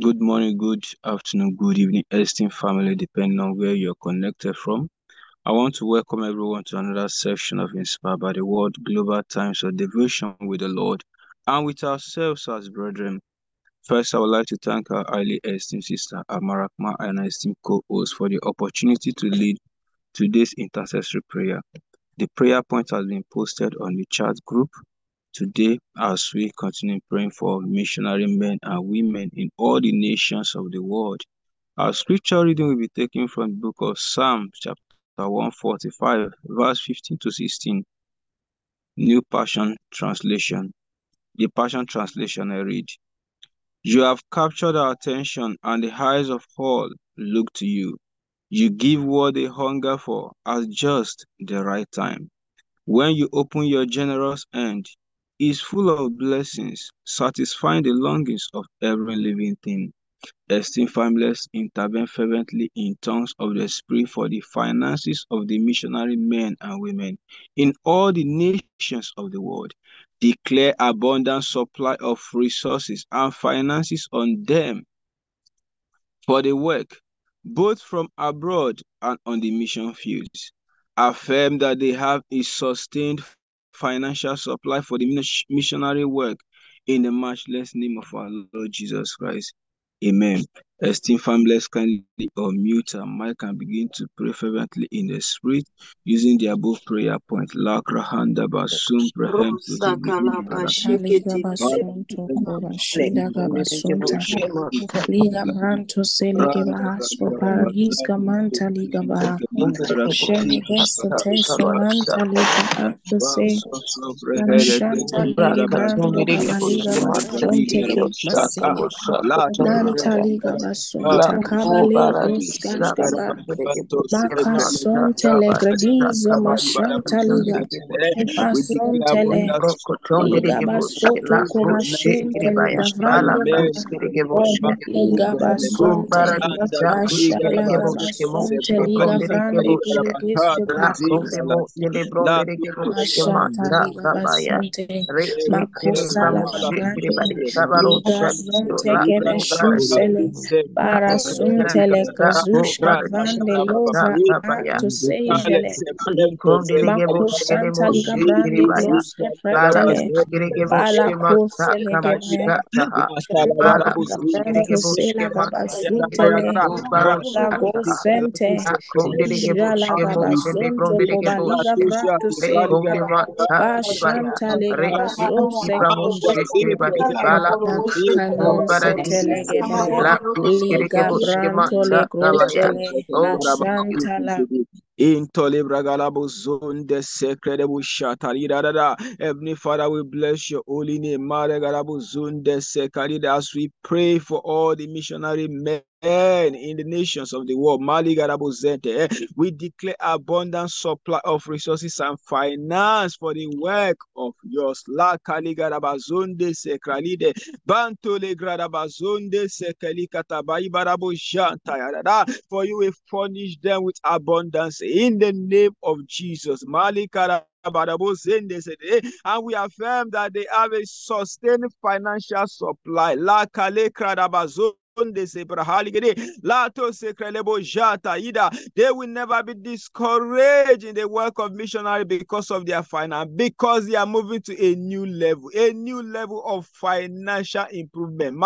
Good morning, good afternoon, good evening, esteemed family, depending on where you're connected from. I want to welcome everyone to another section of Inspired by the Word Global Times of Devotion with the Lord and with ourselves as brethren. First, I would like to thank our highly esteemed sister Amarakma and our esteemed co-host for the opportunity to lead today's intercessory prayer. The prayer point has been posted on the chat group today as we continue praying for missionary men and women in all the nations of the world. Our scripture reading will be taken from the book of Psalm, chapter 145, verse 15 to 16. New Passion Translation. The Passion Translation I read. You have captured our attention, and the eyes of all look to you. You give what they hunger for at just the right time. When you open your generous hand, is full of blessings, satisfying the longings of every living thing. Esteemed families intervene fervently in tongues of the Spirit for the finances of the missionary men and women in all the nations of the world. Declare abundant supply of resources and finances on them for the work, both from abroad and on the mission fields. Affirm that they have a sustained financial supply for the missionary work in the matchless name of our Lord Jesus Christ. Amen. Esteemed families, kindly unmute our mic and begin to pray fervently in the spirit using the above prayer point. Lakrahanda basum prehem Liga branto selige bahasco paradisca manta liga baha. Shenegesta tesa manta liga after se. Shanta liga branto liga basonte ke. Liga basonta kabale gruskashka ba. Makasonte le gredizo mashanta liga. Basonte le. Liga basoto komashente liga vrando Liga basonte, mashala basonte, liga vrande mashata liga basonte, makosa la brande, liga zonte kebeshusele, barasonte le kazushka vrande lovra anto sejele, makosanta liga brande gruske pretele, bala kosele gebaya, Sela Gabasuntele, Ula Gosente, Jala Gabasunto, Cobaliga Franto Se, Bashanta Legabaso Canon Setele Gebaya, Liga Branto Ashanta La. Heavenly Father, we bless your holy name. Mare galabo zonde as we pray for all the missionary men in the nations of the world. Eh, we declare abundant supply of resources and finance for the work of yours. La Kaligarabazunde Sekralide For you will furnish them with abundance in the name of Jesus. And we affirm that they have a sustained financial supply. La they will never be discouraged in the work of missionary because of their finance, because they are moving to a new level, a new level of financial improvement.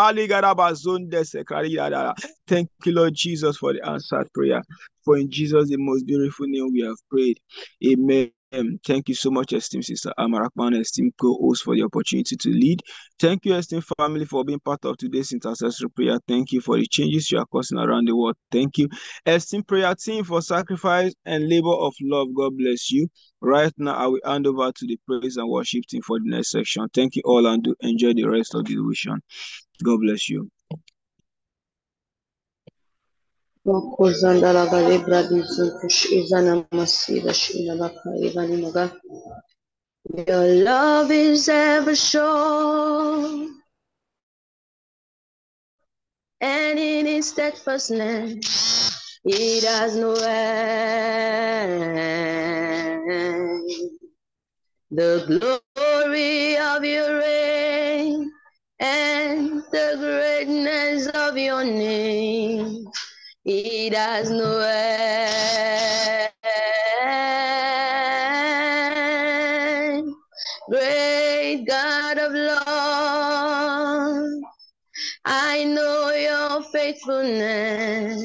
Thank you, Lord Jesus, for the answered prayer. For in Jesus, the most beautiful name we have prayed. Amen. Um, thank you so much, esteemed sister Amarakman, esteemed co-host, for the opportunity to lead. Thank you, esteemed family, for being part of today's intercessory prayer. Thank you for the changes you are causing around the world. Thank you, esteemed prayer team, for sacrifice and labor of love. God bless you. Right now, I will hand over to the praise and worship team for the next section. Thank you all and do enjoy the rest of the devotion. God bless you. Bakozandalagale Bradizukush Izana Masiva Shinabaka Ivanimaga. Your love is ever sure, and in its steadfastness, it has no end. The glory of your reign and the greatness of your name it has no end. Great God of love, I know your faithfulness.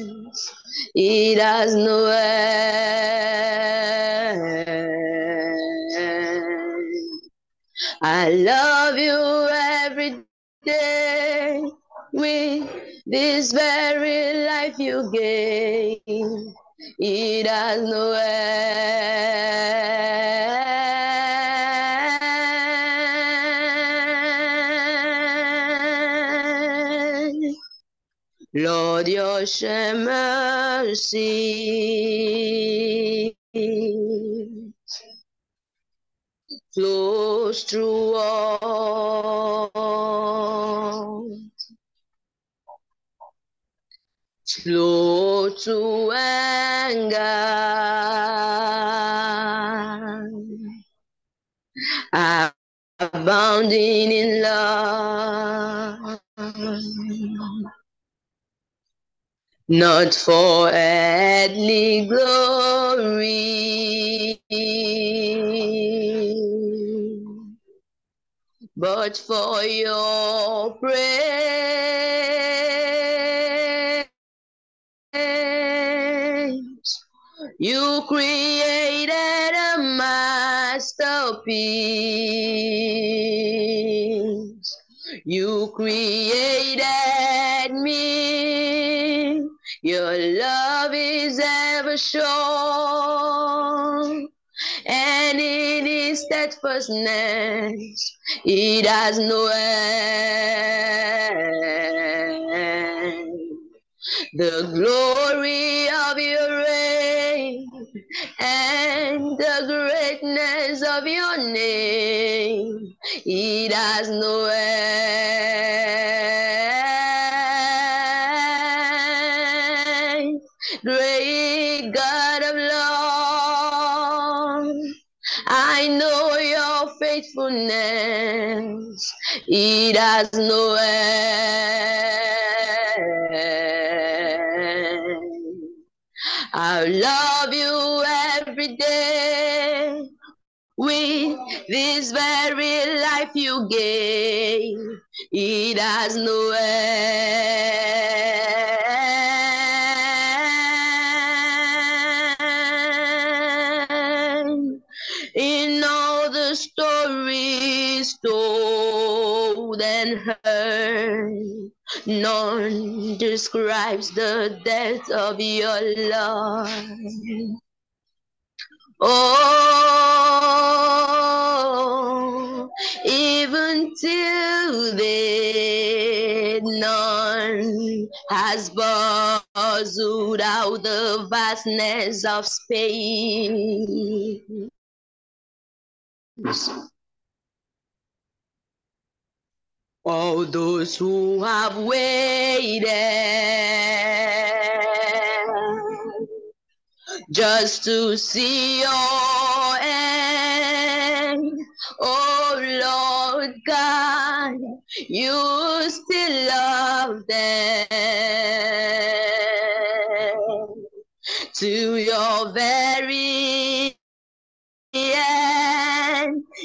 It has no end. I love you every day with this very life you gave. It has no end. Lord, your mercy flows through all. Slow to anger, abounding in love, not for earthly glory, but for your praise. You created a masterpiece. You created me. Your love is ever sure. And in its steadfastness, it has no end. The glory of your reign and the greatness of your name, it has no end. Great God of love, I know your faithfulness, it has no end. I love you every day with this very life you gave. It has no end. In all the stories told and heard, none describes the depth of your love. Oh, even till then, none has puzzled out the vastness of space. All those who have waited just to see your end. Oh Lord God, you still love them to your very end.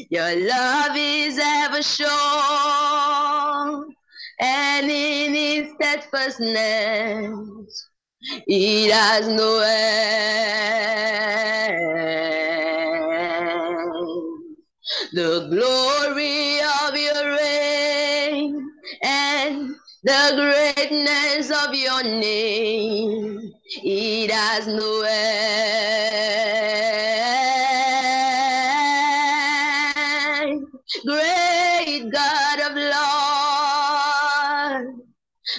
Your love is ever sure, and in its steadfastness, it has no end. The glory of your reign and the greatness of your name, it has no end. Great God of love,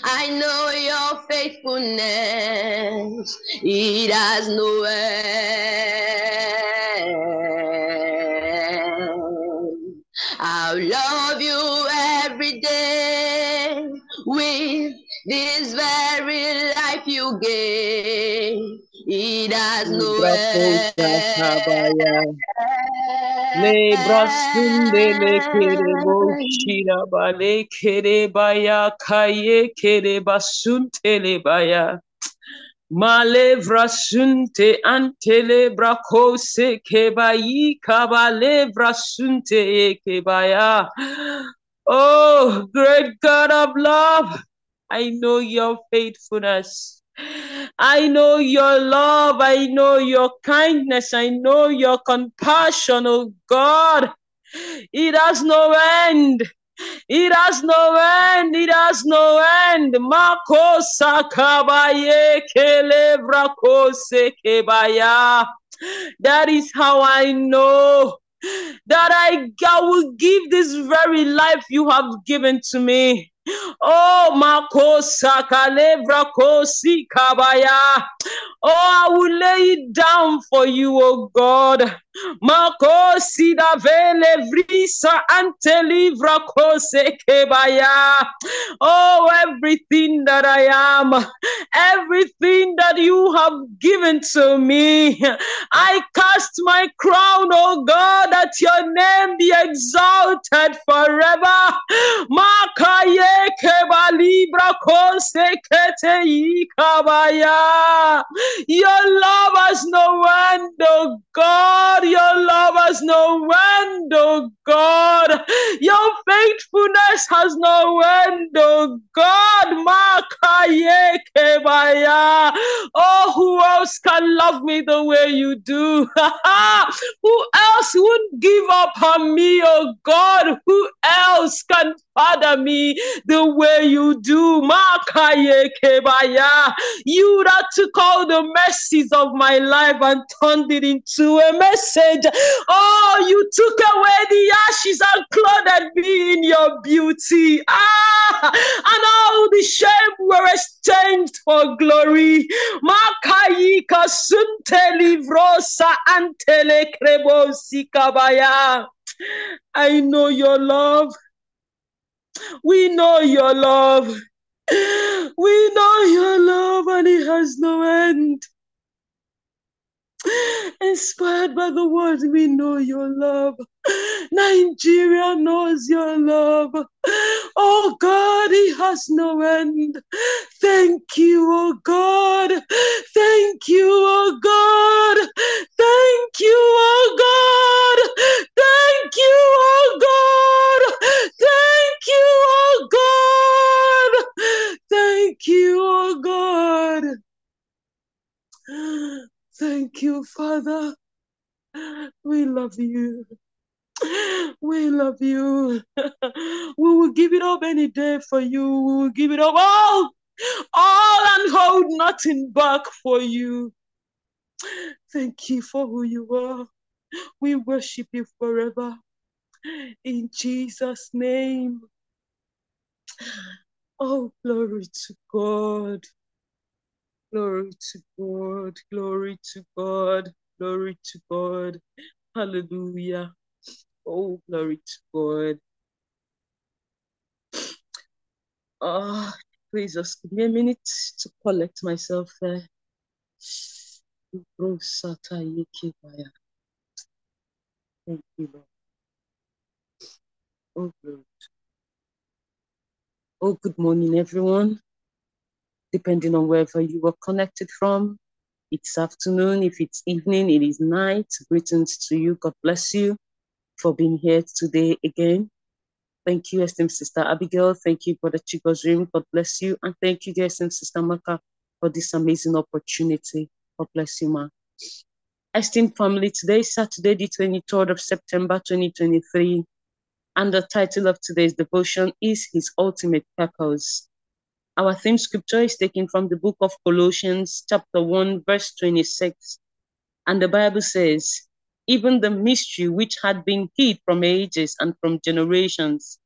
I know your faithfulness, it has no end. I'll love you every day with this very life you gave. It has no end. Lebra sundele kerebo shira bale kerebaya kaye kereba suntele baya. Malevra sunte antele brakose kebayi kabalevra sunte kebaya. Oh, great God of love, I know your faithfulness. I know your love. I know your kindness. I know your compassion, oh God. It has no end. It has no end. It has no end. That is how I know that I, I will give this very life you have given to me. Oh, Makosa Kalevra Kosi Kabaya. Oh, I will lay it down for you, oh God. Makosi da vele vrisa ante livra kose kebaya. Oh, everything that I am, everything that you have given to me, I cast my crown, oh God, that your name be exalted forever. Makaye keba libra kose kete ikabaya. Your love has no end, oh God. Your love has no end, oh God. Your faithfulness has no end, oh God. Oh, who else can love me the way you do? who else would give up on me, oh God? Who else can father me the way you do? You that took all the mercies of my life and turned it into a message. Oh, you took away the ashes and clothed me in your beauty. Ah, and all the shame were exchanged for glory. Makaika sunte livrosa antele krebosi kabaya. I know your love. We know your love. We know your love and it has no end. Inspired by the words, we know your love. Nigeria knows your love. Oh God, it has no end. Thank you, oh God. Thank you, oh God. Thank you, oh God. Thank you, oh God. Thank you, oh God. Thank you, oh God. Thank you, Father. We love you. We love you. we will give it up any day for you. We will give it up all, all and hold nothing back for you. Thank you for who you are. We worship you forever. In Jesus' name. Oh, glory to God. Glory to God. Glory to God. Glory to God. Hallelujah. Oh, glory to God. Ah, please just give me a minute to collect myself there. Thank you, Lord. Oh, glory. Oh, good morning, everyone. Depending on wherever you were connected from, it's afternoon. If it's evening, it is night. Greetings to you. God bless you for being here today again. Thank you, esteemed Sister Abigail. Thank you, Brother Chigozrim. God bless you. And thank you, esteemed Sister Maka, for this amazing opportunity. God bless you, ma. Esteemed family, today is Saturday, the 23rd of September, 2023. And the title of today's devotion is His Ultimate Purpose. Our theme scripture is taken from the book of Colossians, chapter 1, verse 26. And the Bible says, Even the mystery which had been hid from ages and from generations,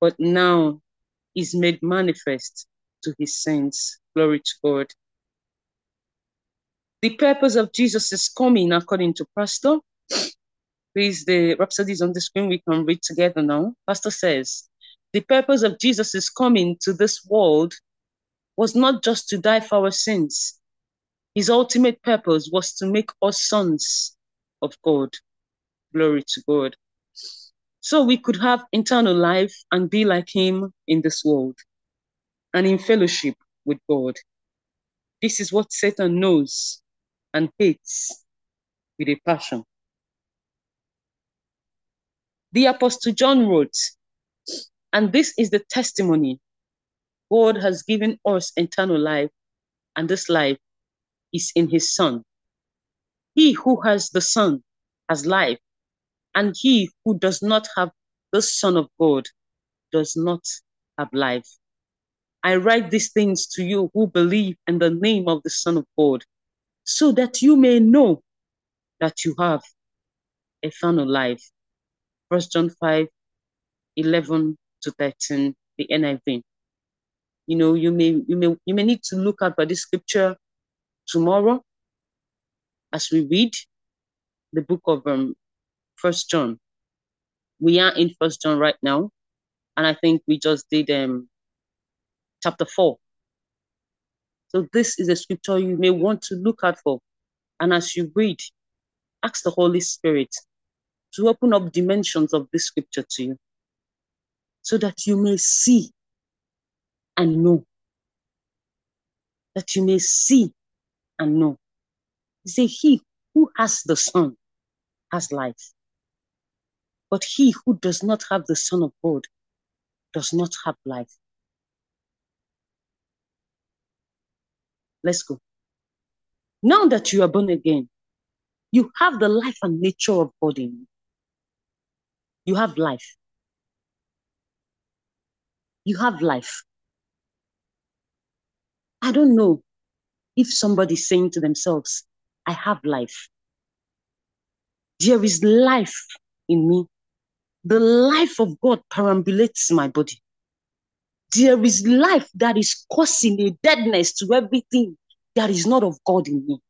but now is made manifest to his saints. Glory to God. The purpose of Jesus' coming, according to Pastor, please, the rhapsody is on the screen. We can read together now. Pastor says, The purpose of Jesus' is coming to this world was not just to die for our sins. His ultimate purpose was to make us sons of God. Glory to God. So we could have eternal life and be like him in this world and in fellowship with God. This is what Satan knows and hates with a passion. The Apostle John wrote, and this is the testimony God has given us eternal life, and this life is in his Son. He who has the Son has life, and he who does not have the Son of God does not have life. I write these things to you who believe in the name of the Son of God, so that you may know that you have eternal life. First John 5, 11 to 13, the NIV. You know, you may you may you may need to look at by this scripture tomorrow as we read the book of um First John. We are in First John right now, and I think we just did um chapter four. So this is a scripture you may want to look at for, and as you read, ask the Holy Spirit to open up dimensions of this scripture to you, so that you may see and know. That you may see and know. Say, He who has the Son has life. But he who does not have the Son of God does not have life. Let's go. Now that you are born again, you have the life and nature of God in you. You have life. You have life. I don't know if somebody's saying to themselves, I have life. There is life in me. The life of God perambulates my body. There is life that is causing a deadness to everything that is not of God in me.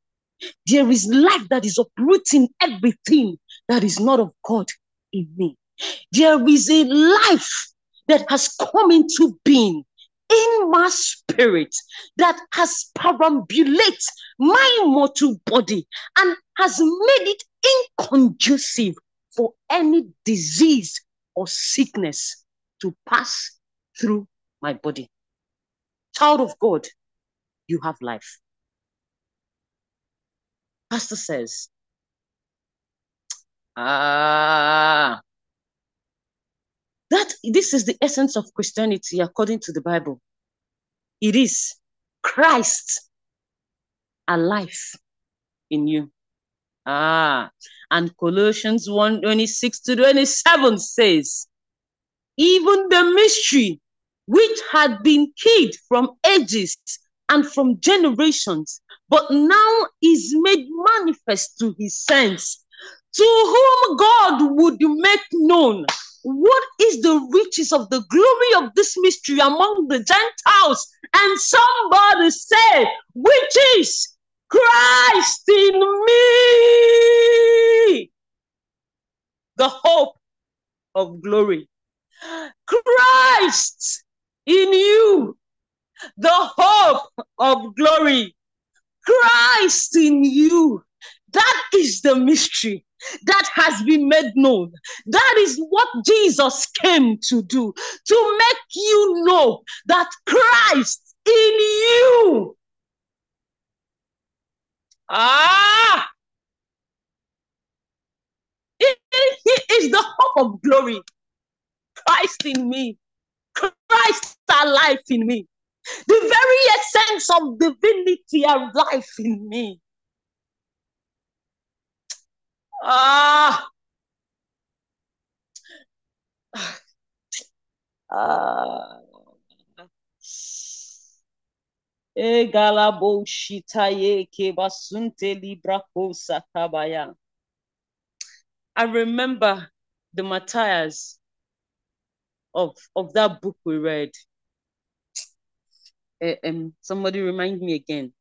There is life that is uprooting everything that is not of God in me. There is a life that has come into being in my spirit that has perambulated my mortal body and has made it inconducive for any disease or sickness to pass through my body. Child of God, you have life. Pastor says, ah, that this is the essence of Christianity according to the Bible. It is Christ alive in you. Ah, and Colossians 1 26 to 27 says, even the mystery which had been hid from ages and from generations, but now is made manifest to his saints, to whom God would make known what is the riches of the glory of this mystery among the Gentiles. And somebody said, which is Christ in me, the hope of glory. Christ in you, the hope of glory. Christ in you. That is the mystery that has been made known. That is what Jesus came to do, to make you know that Christ in you. Ah, he is the hope of glory. Christ in me. Christ alive in me. The very essence of divinity alive in me. Ah. Ah. Egalabo shitaye kebasunte librako sakabaya. I remember the Matthias of, of that book we read. Uh, um, somebody remind me again.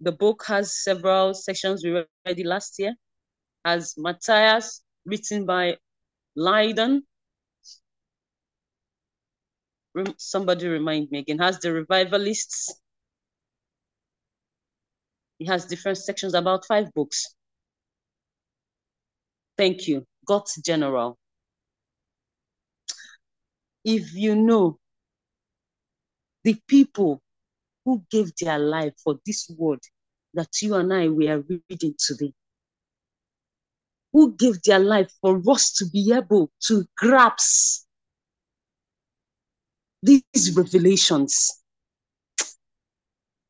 The book has several sections we read last year. As Matthias, written by Liardon. Somebody remind me again. Has the revivalists. It has different sections, about five books. Thank you. God's general. If you know the people who gave their life for this word that you and I were reading today, who gave their life for us to be able to grasp these revelations.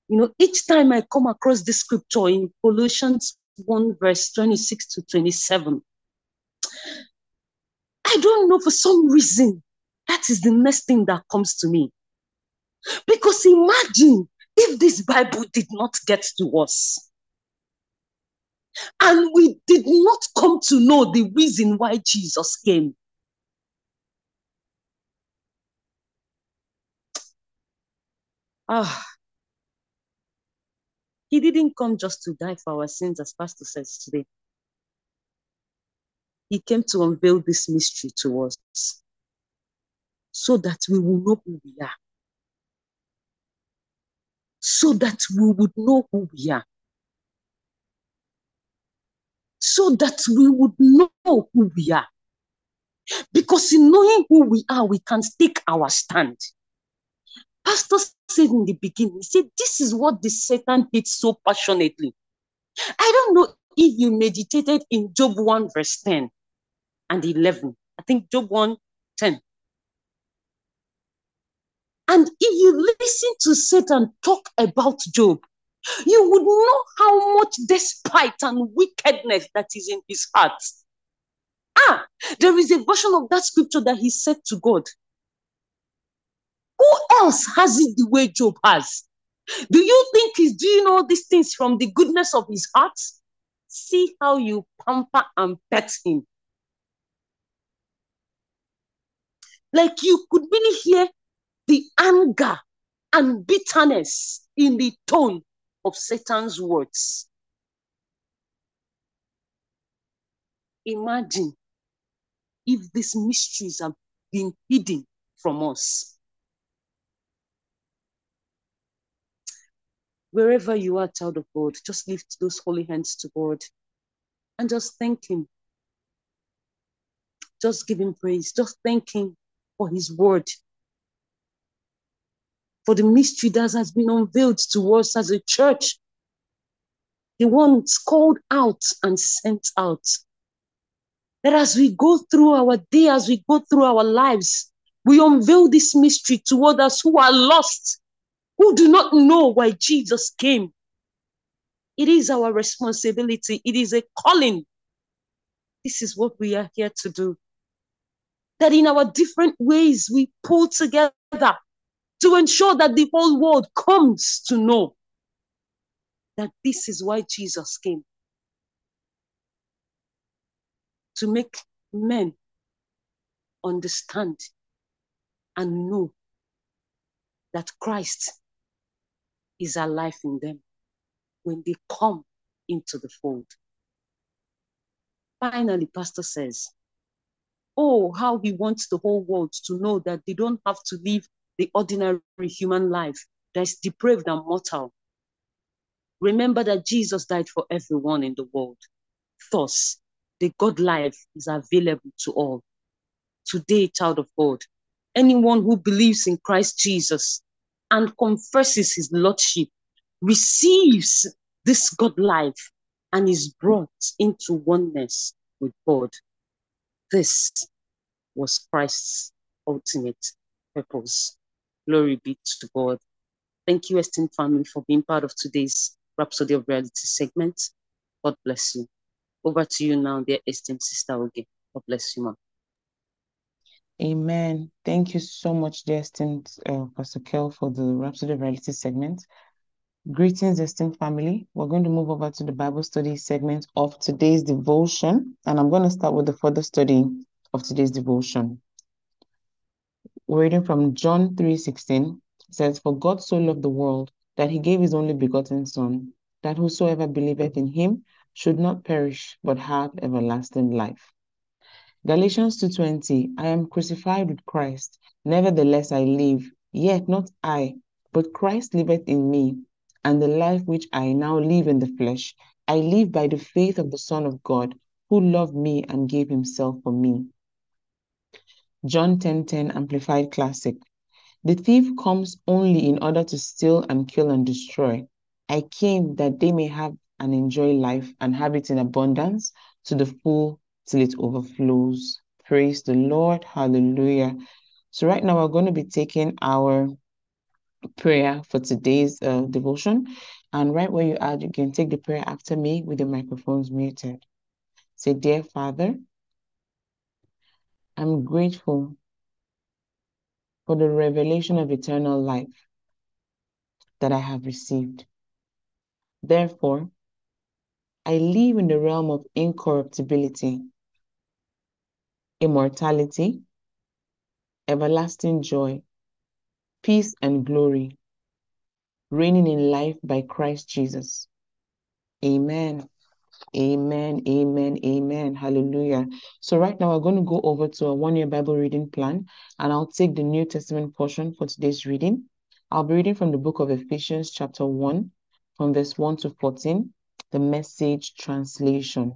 You know, each time I come across this scripture in Colossians 1, verse 26 to 27, I don't know for some reason that is the next thing that comes to me. Because imagine if this Bible did not get to us and we did not come to know the reason why Jesus came. Ah, he didn't come just to die for our sins, as Pastor says today. He came to unveil this mystery to us so that we will know who we are. So that we would know who we are. So that we would know who we are. Because in knowing who we are, we can take our stand. Pastor said in the beginning, he said, This is what the Satan did so passionately. I don't know if you meditated in Job 1, verse 10 and 11. I think Job 1, 10. And if you listen to Satan talk about Job, you would know how much despite and wickedness that is in his heart. Ah, there is a version of that scripture that he said to God, Who else has it the way Job has? Do you think he's doing all these things from the goodness of his heart? See how you pamper and pet him. Like you could really hear the anger and bitterness in the tone of Satan's words. Imagine if these mysteries have been hidden from us. Wherever you are, child of God, just lift those holy hands to God and just thank Him. Just give Him praise. Just thank Him for His word for the mystery that has been unveiled to us as a church. The ones called out and sent out. That as we go through our day, as we go through our lives, we unveil this mystery to others who are lost, who do not know why Jesus came. It is our responsibility, it is a calling. This is what we are here to do. That in our different ways we pull together to ensure that the whole world comes to know that this is why Jesus came to make men understand and know that Christ is alive in them when they come into the fold. Finally, Pastor says, Oh, how he wants the whole world to know that they don't have to live the ordinary human life that is depraved and mortal. Remember that Jesus died for everyone in the world. Thus, the God life is available to all. Today, child of God, anyone who believes in Christ Jesus and confesses his Lordship receives this God life and is brought into oneness with God. This was Christ's ultimate purpose. Glory be to God. Thank you, esteemed family, for being part of today's Rhapsody of Reality segment. God bless you. Over to you now, dear esteemed sister Oge. God bless you, ma'am. Amen. Thank you so much, dear esteemed uh, Pastor Kel, for the Rhapsody of Reality segment. Greetings, esteemed family. We're going to move over to the Bible study segment of today's devotion, and I'm going to start with the further study of today's devotion. Reading from John 3:16. Says, For God so loved the world that he gave his only begotten Son, that whosoever believeth in him should not perish, but have everlasting life. Galatians 2:20, I am crucified with Christ, nevertheless I live, yet not I, but Christ liveth in me, and the life which I now live in the flesh, I live by the faith of the Son of God, who loved me and gave himself for me. John 10:10 Amplified Classic. The thief comes only in order to steal and kill and destroy. I came that they may have and enjoy life and have it in abundance to the full till it overflows. Praise the Lord. Hallelujah. So, right now, we're going to be taking our prayer for today's uh, devotion. And right where you are, you can take the prayer after me with the microphones muted. Say, Dear Father, I'm grateful for the revelation of eternal life that I have received. Therefore, I live in the realm of incorruptibility, immortality, everlasting joy, peace, and glory, reigning in life by Christ Jesus. Amen. Amen, amen, amen. Hallelujah. So, right now, we're going to go over to a one year Bible reading plan, and I'll take the New Testament portion for today's reading. I'll be reading from the book of Ephesians, chapter 1, from verse 1 to 14, the message translation.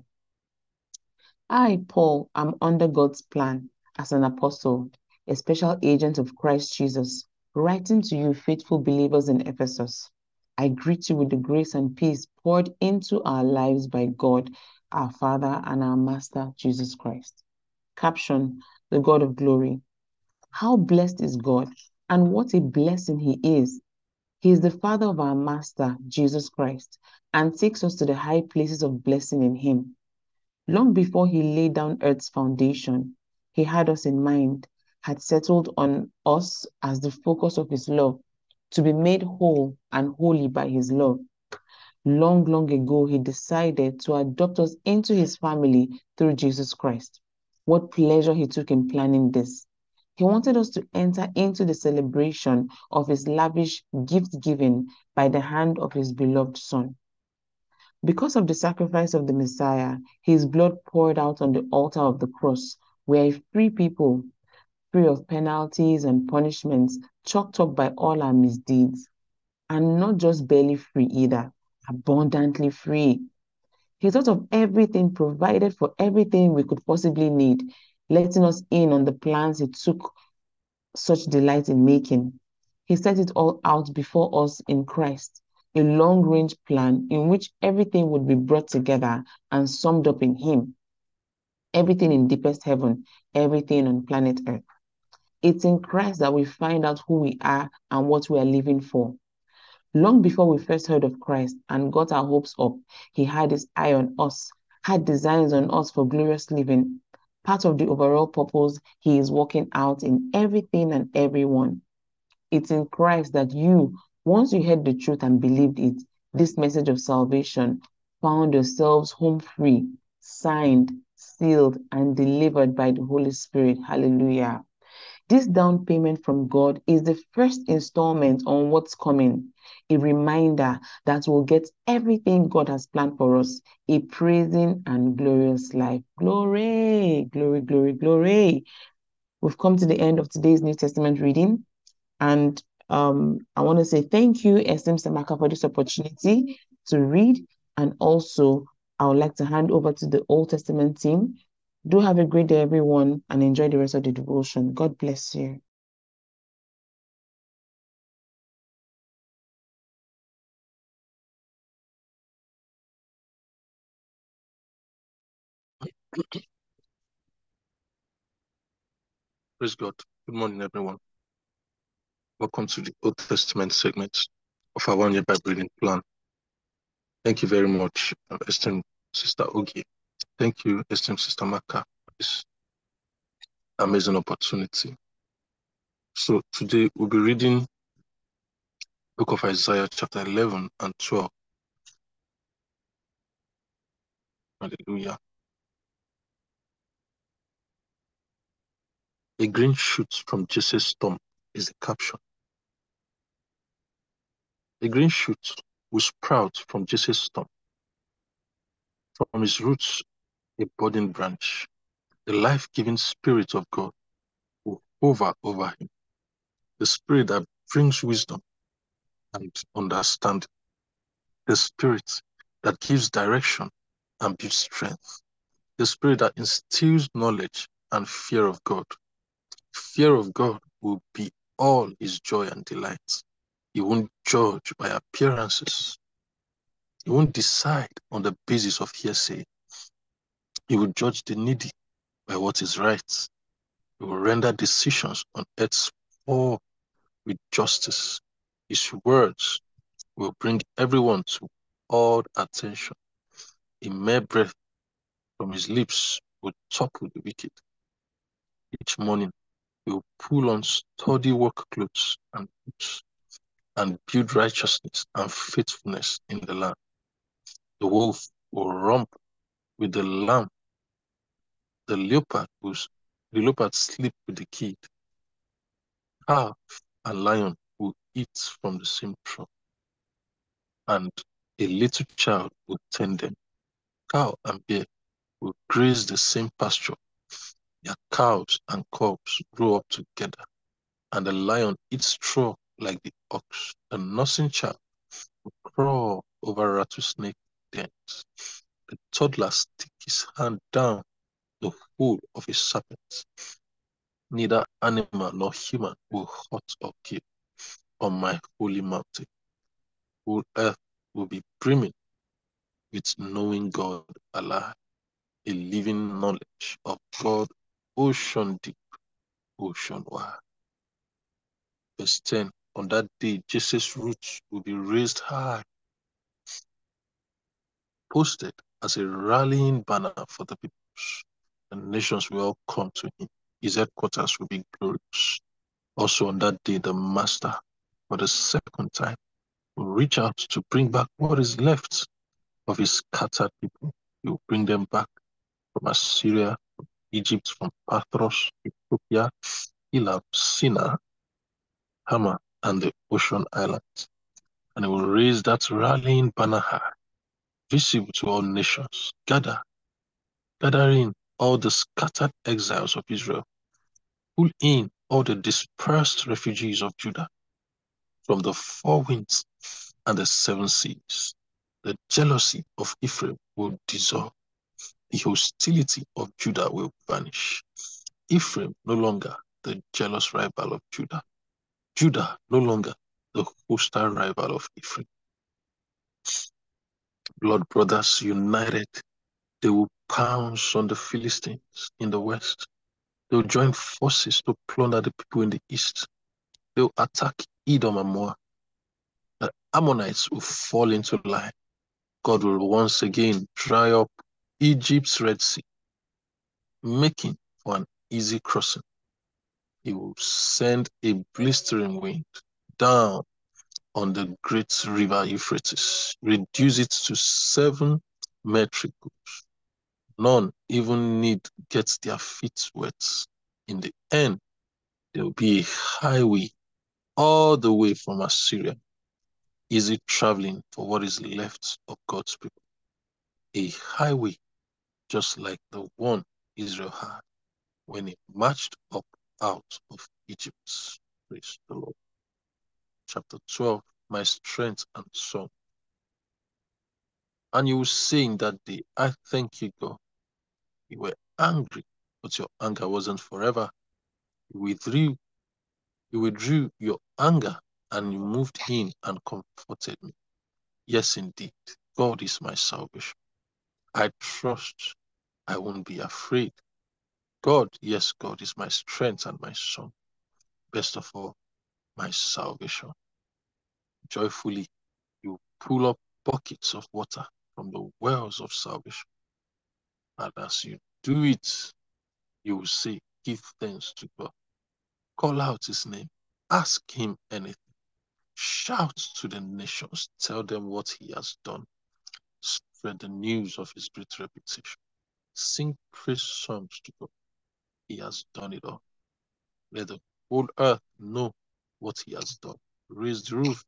I, Paul, am under God's plan as an apostle, a special agent of Christ Jesus, writing to you, faithful believers in Ephesus. I greet you with the grace and peace poured into our lives by God, our Father, and our Master, Jesus Christ. Caption The God of Glory. How blessed is God, and what a blessing He is. He is the Father of our Master, Jesus Christ, and takes us to the high places of blessing in Him. Long before He laid down earth's foundation, He had us in mind, had settled on us as the focus of His love to be made whole and holy by his love. Long, long ago, he decided to adopt us into his family through Jesus Christ. What pleasure he took in planning this. He wanted us to enter into the celebration of his lavish gift giving by the hand of his beloved Son. Because of the sacrifice of the Messiah, his blood poured out on the altar of the cross, where a free people free of penalties and punishments chalked up by all our misdeeds. And not just barely free either, abundantly free. He thought of everything provided for everything we could possibly need, letting us in on the plans he took such delight in making. He set it all out before us in Christ, a long range plan in which everything would be brought together and summed up in Him. Everything in deepest heaven, everything on planet Earth. It's in Christ that we find out who we are and what we are living for. Long before we first heard of Christ and got our hopes up, He had His eye on us, had designs on us for glorious living. Part of the overall purpose He is working out in everything and everyone. It's in Christ that you, once you heard the truth and believed it, this message of salvation, found yourselves home free, signed, sealed, and delivered by the Holy Spirit. Hallelujah. This down payment from God is the first installment on what's coming, a reminder that we'll get everything God has planned for us, a praising and glorious life. Glory, glory, glory, glory. We've come to the end of today's New Testament reading, and um, I want to say thank you, SM Samaka, for this opportunity to read, and also I would like to hand over to the Old Testament team do have a great day, everyone, and enjoy the rest of the devotion. God bless you. Praise God. Good morning, everyone. Welcome to the Old Testament segment of our one year Bible reading plan. Thank you very much, esteemed Sister Oge. Thank you, esteemed Sister Maka, for this amazing opportunity. So today we'll be reading Book of Isaiah, chapter 11 and 12. Hallelujah. A green shoot from Jesse's stump is the caption. A green shoot will sprout from Jesse's stump. From his roots, a budding branch. The life-giving spirit of God will hover over him. The spirit that brings wisdom and understanding. The spirit that gives direction and builds strength. the spirit that instills knowledge and fear of God. Fear of God will be all his joy and delight. He won't judge by appearances. He won't decide on the basis of hearsay. He will judge the needy by what is right. He will render decisions on earth's poor with justice. His words will bring everyone to all attention. A mere breath from his lips will topple the wicked. Each morning he will pull on sturdy work clothes and boots and build righteousness and faithfulness in the land. The wolf will romp with the lamb. The leopard will the leopard sleep with the kid. Calf and lion will eat from the same trough, and a little child will tend them. Cow and bear will graze the same pasture. Their cows and cubs grow up together, and the lion eats straw like the ox. The nursing child will crawl over rattlesnake dens. The toddler stick his hand down the hole of a serpent. Neither animal nor human will hurt or kill on my holy mountain. Whole earth will be brimming with knowing God Allah, a living knowledge of God, ocean deep, ocean wide. Verse 10 On that day, Jesse's roots will be raised high, posted as a rallying banner for the peoples. The nations will all come to him. His headquarters will be glorious. Also on that day, the Master, for the second time, will reach out to bring back what is left of his scattered people. He will bring them back from Assyria, from Egypt, from Pathros, Ethiopia, Elam, Sinai, Hamath, and the ocean islands. And he will raise that rallying banner high, visible to all nations. Gather, gather in all the scattered exiles of Israel. Pull in all the dispersed refugees of Judah from the four winds and the seven seas. The jealousy of Ephraim will dissolve. The hostility of Judah will vanish. Ephraim no longer the jealous rival of Judah. Judah no longer the hostile rival of Ephraim. Blood brothers united, they will pounce on the Philistines in the west. They will join forces to plunder the people in the east. They will attack Edom and Moab. The Ammonites will fall into line. God will once again dry up Egypt's Red Sea, making for an easy crossing. He will send a blistering wind down on the great river Euphrates, reduce it to seven metric cubes. None even need get their feet wet. In the end, there will be a highway all the way from Assyria, easy traveling for what is left of God's people. A highway just like the one Israel had when it marched up out of Egypt. Praise the Lord. Chapter 12 My strength and song. And you say in that day, I thank you, God. You were angry, but your anger wasn't forever. You withdrew, you withdrew your anger and you moved in and comforted me. Yes, indeed, God is my salvation. I trust I won't be afraid. God, yes, God is my strength and my song. Best of all, my salvation. Joyfully, you pull up buckets of water from the wells of salvation. And as you do it, you will say, Give thanks to God. Call out his name. Ask him anything. Shout to the nations. Tell them what he has done. Spread the news of his great reputation. Sing praise songs to God. He has done it all. Let the whole earth know what he has done. Raise the roof.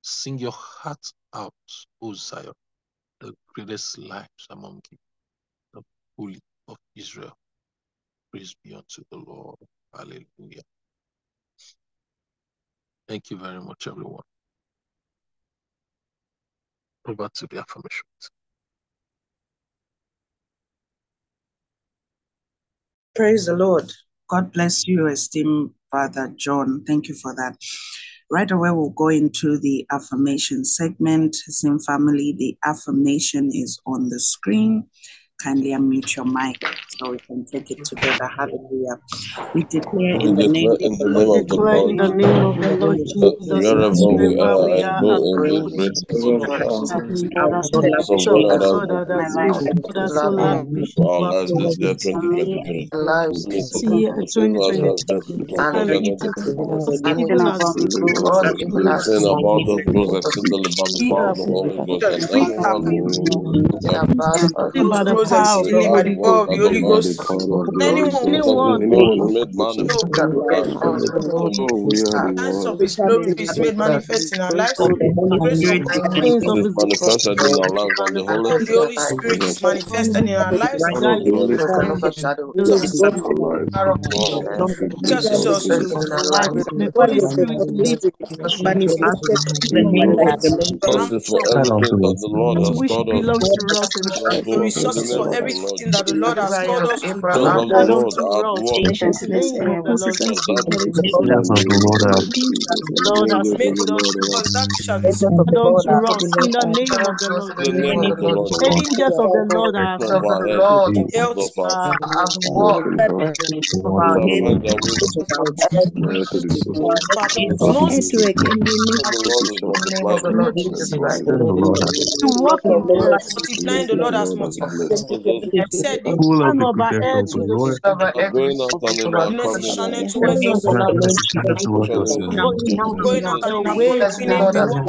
Sing your heart out, O Zion, the greatest lives among you, the holy of Israel. Praise be unto the Lord. Hallelujah. Thank you very much, everyone. Over to the affirmations. Praise the Lord. God bless you, esteemed Father John. Thank you for that. Right away, we'll go into the affirmation segment. Same family, the affirmation is on the screen. Kindly unmute your mic so we can take it together. Hallelujah. We declare in the name, in the name of the Declare in the Lord, name of the Lord Jesus, wherever we are we are in go great this God of great power, family, our that solar so so God the that has God that has been made so God has so lavish for our lives this year, 2023. this Please, year, whatever has 2023, been and concerning it us, is Anything even about we me, go God, into it has everything this to about year, us goes exceedingly by the power of the Holy Ghost, and everyone have will Anything work about us, living by Lord, oh, the grows power of the exceedingly by by the the Holy word power Ghost. of the of the Holy Lord. Ghost. Anyone Because Anyone the God who made man is so speaking great tonight. God, So signs of His glory is made manifest in our lives. the Holy Grace of Spirit God is things it of is His manifesting manifested in our lives, and the Holy and the manifested Holy Spirit is manifested in our lives. right guide the Holy can Spirit overshadow. the is lives God of Our Wow. Jesus is Holy us Spirit to in our life. life. May Holy Spirit lead manifested in the name of the Lord Thank you for everything that the Lord us has which taught us. Belongs God to has us in Thank the you Jesus' for name. resources giving for us the everything that the Lord has Abraham, called us to Children do. Abraham, of the Added Lord unto are at us work. in the name of the Lord And Jesus. that the is Lord has Lord has Made made us us that which shall be angels of add the Lord unto are us in the name Abraham of the goes to Lord the the Jesus. name name of the of the Lord Lord The is Jesus. angels of the Lord are top of So our the head, the Lord praises health, of our are have walked of our on head our hands and wings. of our head of our of our head thoughts. No earthwork in the name The of Lord is in the name of multiplying the the Lord fruits. Jesus Christ. to walk of in the earth. Lord multiplying, the Lord has multiplied. So those He said, if Hand over earth with the Cover are every going out and they are goodness is coming in. shining the towards name us, of the Lord Especially in going the out churches. going in out and the in our way goodness coming the in, Lord we has walk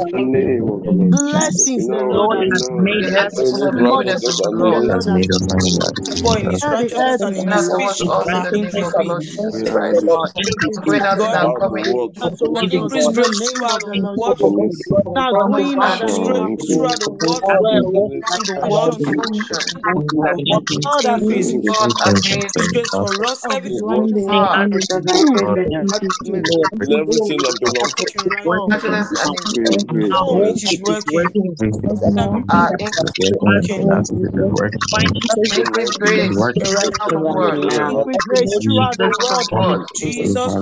blessings the Lord Lord has has made the us heavens In full this of the righteousness goodness of the and multiply in the Lord. this Lord has for in His declared the righteousness earth and in Going out His towards peace. us in the name righteousness of the and Lord in Jesus of the Christ. Lord. Thank you, Going out Jesus. and I'm how the coming in. world out Thank towards you, and us increase in God. the grace name of throughout the the Thank Lord you world, for Jesus. going before us Now going way. And name shall of increase. throughout the world, All We our In work this around the world, in business, action. all our working. God has increase. made God has made His grace for us, of everything His world, it Say hard. add home. Thank you, Lord. in everything that belongs to us. working right Working Righteousness and now. in Our home. It home, is it is working. working. Everything that in, we have to add to Working it is working. Finances is increase working. grace Business out is of work. working now. increase In grace the name of throughout the Out of world. Jesus. work. Jesus,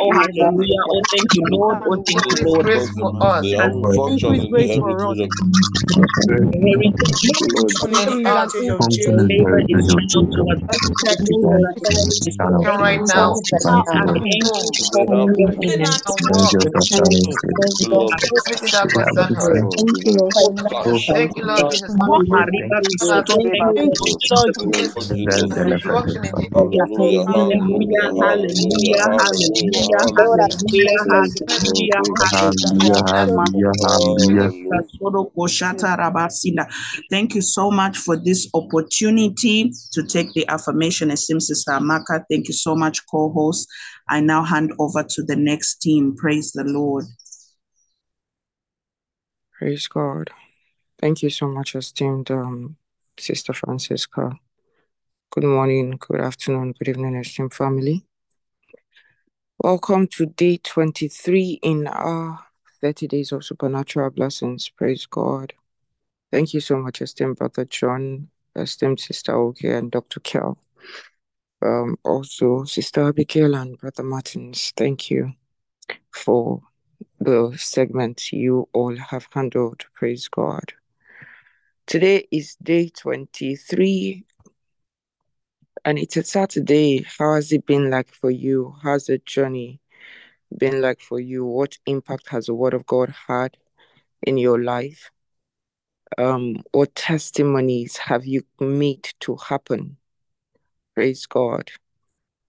Oh, hallelujah. Oh, thank you, Lord. Oh, And thank work. you, Increase Lord. grace Because the for the us. heaven function Increase in the grace for us. Heritage of Heritage. function in In the Things are heritage going of The Jacob. favor is channeled to us. Testimonies and testimonies is and flowing right into now. us. to Our home. hands Home is they have working. Tenant, and work. The finances is full of Everything that concerns us. cash. Thank you, Lord Jesus. Oh, hallelujah, hallelujah. hallelujah, hallelujah, hallelujah. Hallelujah. Thank you so much for this opportunity to take the affirmation. Esteemed Sister Amaka, thank you so much, co-host. I now hand over to the next team. Praise the Lord. Praise God. Thank you so much, esteemed um, Sister Francisca. Good morning, good afternoon, good evening, esteemed family. Welcome to day 23 in our 30 days of supernatural blessings. Praise God. Thank you so much, esteemed Brother John, esteemed Sister Oge, and Dr. Kel. Um, also, Sister Abigail and Brother Martins. Thank you for the segment you all have handled. Praise God. Today is day 23 and it's a Saturday. How has it been like for you? How's the journey been like for you? What impact has the word of God had in your life? Um, what testimonies have you made to happen? Praise God.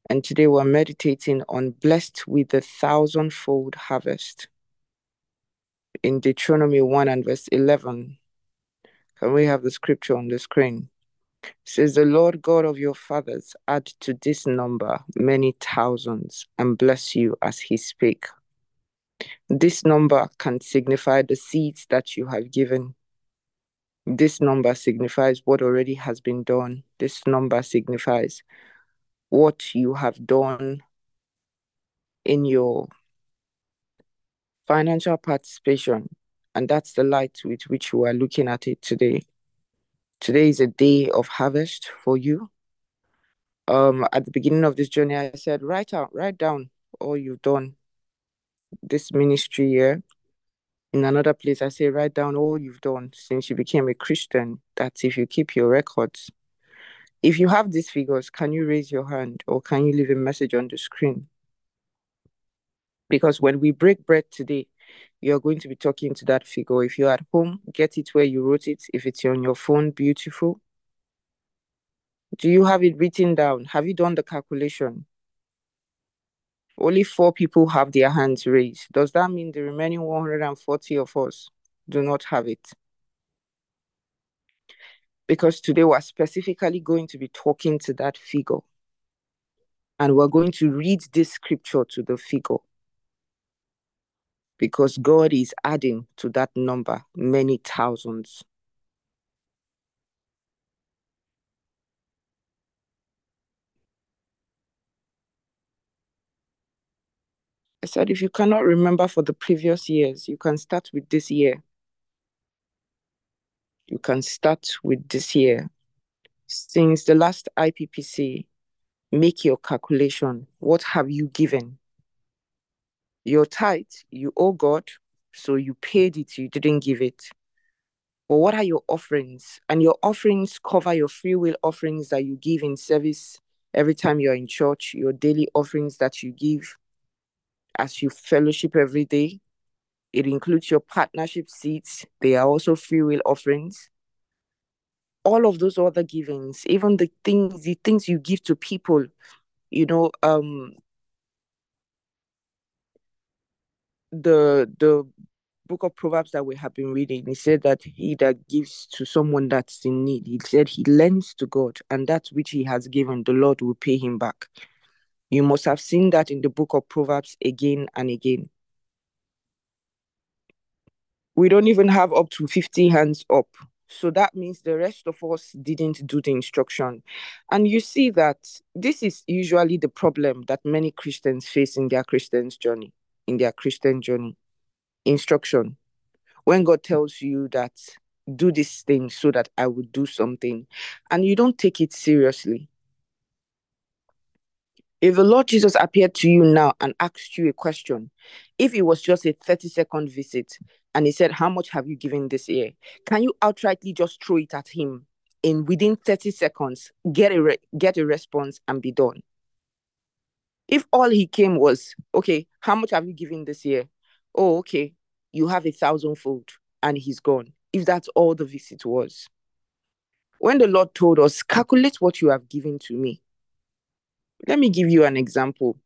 And today we're meditating on blessed with a thousandfold harvest in Deuteronomy 1 and verse 11. Can we have the scripture on the screen? It says, The Lord God of your fathers add to this number many thousands and bless you as he spake. This number can signify the seeds that you have given. This number signifies what already has been done. This number signifies what you have done in your financial participation. And that's the light with which we are looking at it today. Today is a day of harvest for you. Um, at the beginning of this journey, I said, write out, write down all you've done this ministry year. In another place, I say, write down all you've done since you became a Christian. That's if you keep your records. If you have these figures, can you raise your hand or can you leave a message on the screen? Because when we break bread today, you're going to be talking to that figure. If you're at home, get it where you wrote it. If it's on your phone, beautiful. Do you have it written down? Have you done the calculation? Only four people have their hands raised. Does that mean the remaining 140 of us do not have it? Because today we're specifically going to be talking to that figure. And we're going to read this scripture to the figure. Because God is adding to that number many thousands. I said, if you cannot remember for the previous years, you can start with this year. You can start with this year. Since the last IPPC, make your calculation. What have you given? Your tithe, you owe God, so you paid it, you didn't give it. But what are your offerings? And your offerings cover your free will offerings that you give in service every time you're in church, your daily offerings that you give as you fellowship every day. It includes your partnership seats. They are also free will offerings. All of those other givings, even the things, the things you give to people, you know, um, the the book of Proverbs that we have been reading, he said that he that gives to someone that's in need, he said he lends to God, and that which he has given, the Lord will pay him back. You must have seen that in the book of Proverbs again and again. We don't even have up to 50 hands up. So that means the rest of us didn't do the instruction. And you see that this is usually the problem that many Christians face in their Christian's journey, in their Christian journey. Instruction. When God tells you that do this thing so that I will do something, and you don't take it seriously. If the Lord Jesus appeared to you now and asked you a question, if it was just a 30 second visit and he said, How much have you given this year? Can you outrightly just throw it at him in within 30 seconds, get a, re- get a response and be done? If all he came was, Okay, how much have you given this year? Oh, okay, you have a thousandfold and he's gone. If that's all the visit was. When the Lord told us, Calculate what you have given to me let me give you an example.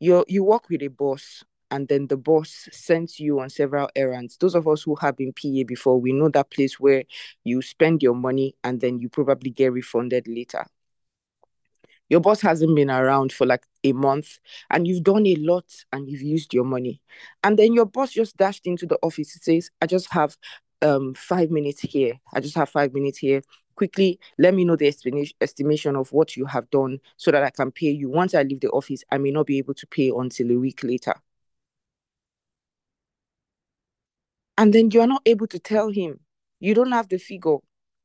You you work with a boss, and then the boss sends you on several errands. Those of us who have been PA before, we know that place where you spend your money and then you probably get refunded later. Your boss hasn't been around for like a month, and you've done a lot and you've used your money. And then your boss just dashed into the office and says, I just have um five minutes here. I just have five minutes here quickly let me know the estimation of what you have done so that I can pay you. Once I leave the office, I may not be able to pay until a week later. And then you are not able to tell him. You don't have the figure.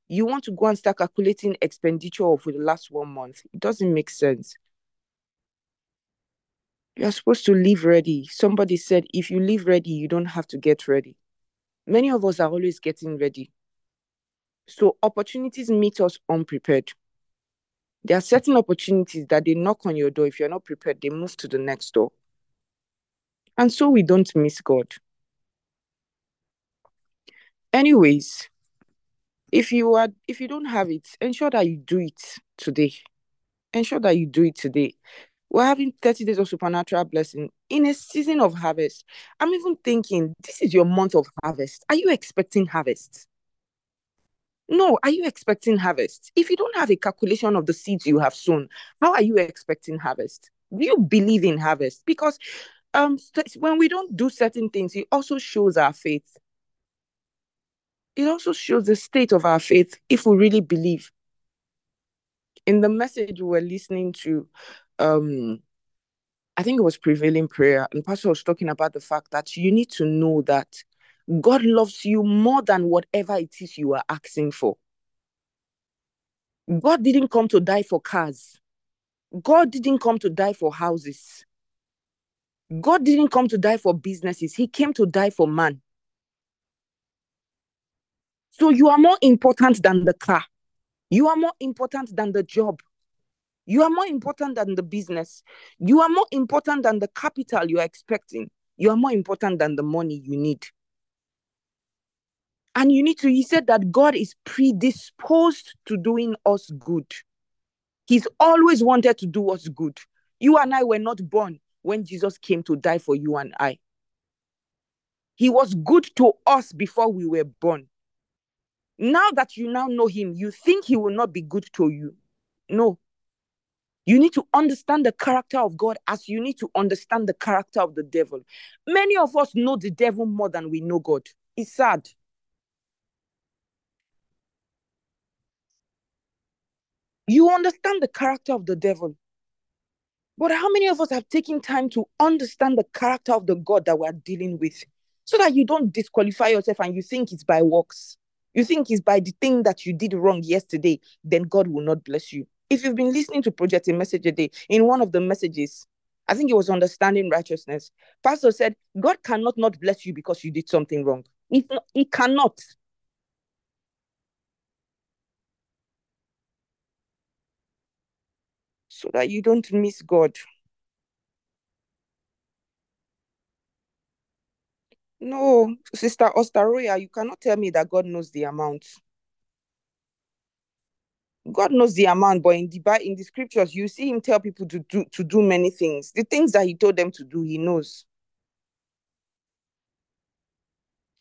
You want to go and start calculating expenditure for the last one month. It doesn't make sense. You're supposed to leave ready. Somebody said, if you leave ready, you don't have to get ready. Many of us are always getting ready. So opportunities meet us unprepared. There are certain opportunities that they knock on your door. If you're not prepared, they move to the next door. And so we don't miss God. Anyways, if you are if you don't have it, ensure that you do it today. Ensure that you do it today. We're having 30 days of supernatural blessing in a season of harvest. I'm even thinking, this is your month of harvest. Are you expecting harvest? No, are you expecting harvest? If you don't have a calculation of the seeds you have sown, how are you expecting harvest? Do you believe in harvest? Because um, when we don't do certain things, it also shows our faith. It also shows the state of our faith if we really believe. In the message we were listening to, um, I think it was prevailing prayer, and Pastor was talking about the fact that you need to know that God loves you more than whatever it is you are asking for. God didn't come to die for cars. God didn't come to die for houses. God didn't come to die for businesses. He came to die for man. So you are more important than the car. You are more important than the job. You are more important than the business. You are more important than the capital you are expecting. You are more important than the money you need. And you need to, he said that God is predisposed to doing us good. He's always wanted to do us good. You and I were not born when Jesus came to die for you and I. He was good to us before we were born. Now that you now know him, you think he will not be good to you. No. You need to understand the character of God as you need to understand the character of the devil. Many of us know the devil more than we know God. It's sad. You understand the character of the devil. But how many of us have taken time to understand the character of the God that we're dealing with so that you don't disqualify yourself and you think it's by works? You think it's by the thing that you did wrong yesterday, then God will not bless you. If you've been listening to Project a Message a Day, in one of the messages, I think it was understanding righteousness. Pastor said, God cannot not bless you because you did something wrong. He, he cannot. So that you don't miss God. No, Sister Ostaroya, you cannot tell me that God knows the amount. God knows the amount, but in the in the scriptures, you see him tell people to do to do many things. The things that he told them to do, he knows.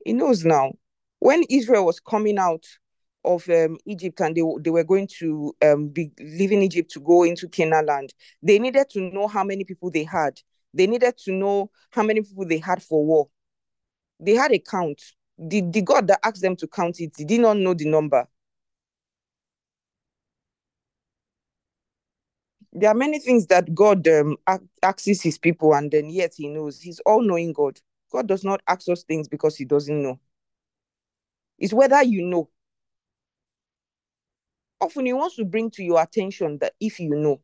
He knows now. When Israel was coming out of um, Egypt and they, they were going to um, be leaving Egypt to go into Canaan land, they needed to know how many people they had. They needed to know how many people they had for war. They had a count. The, the God that asked them to count it, did not know the number. There are many things that God um, asks his people, and then yet he knows. He's all knowing God. God does not ask us things because he doesn't know. It's whether you know. Often he wants to bring to your attention that if you know.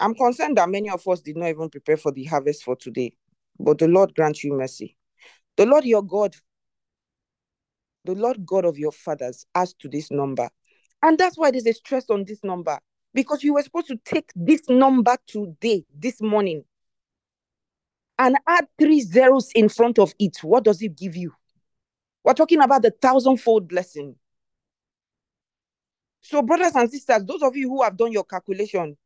I'm concerned that many of us did not even prepare for the harvest for today, but the Lord grant you mercy. The Lord your God, the Lord God of your fathers, asked to this number. And that's why there's a stress on this number because you were supposed to take this number today, this morning, and add three zeros in front of it. What does it give you? We're talking about the thousandfold blessing. So, brothers and sisters, those of you who have done your calculation,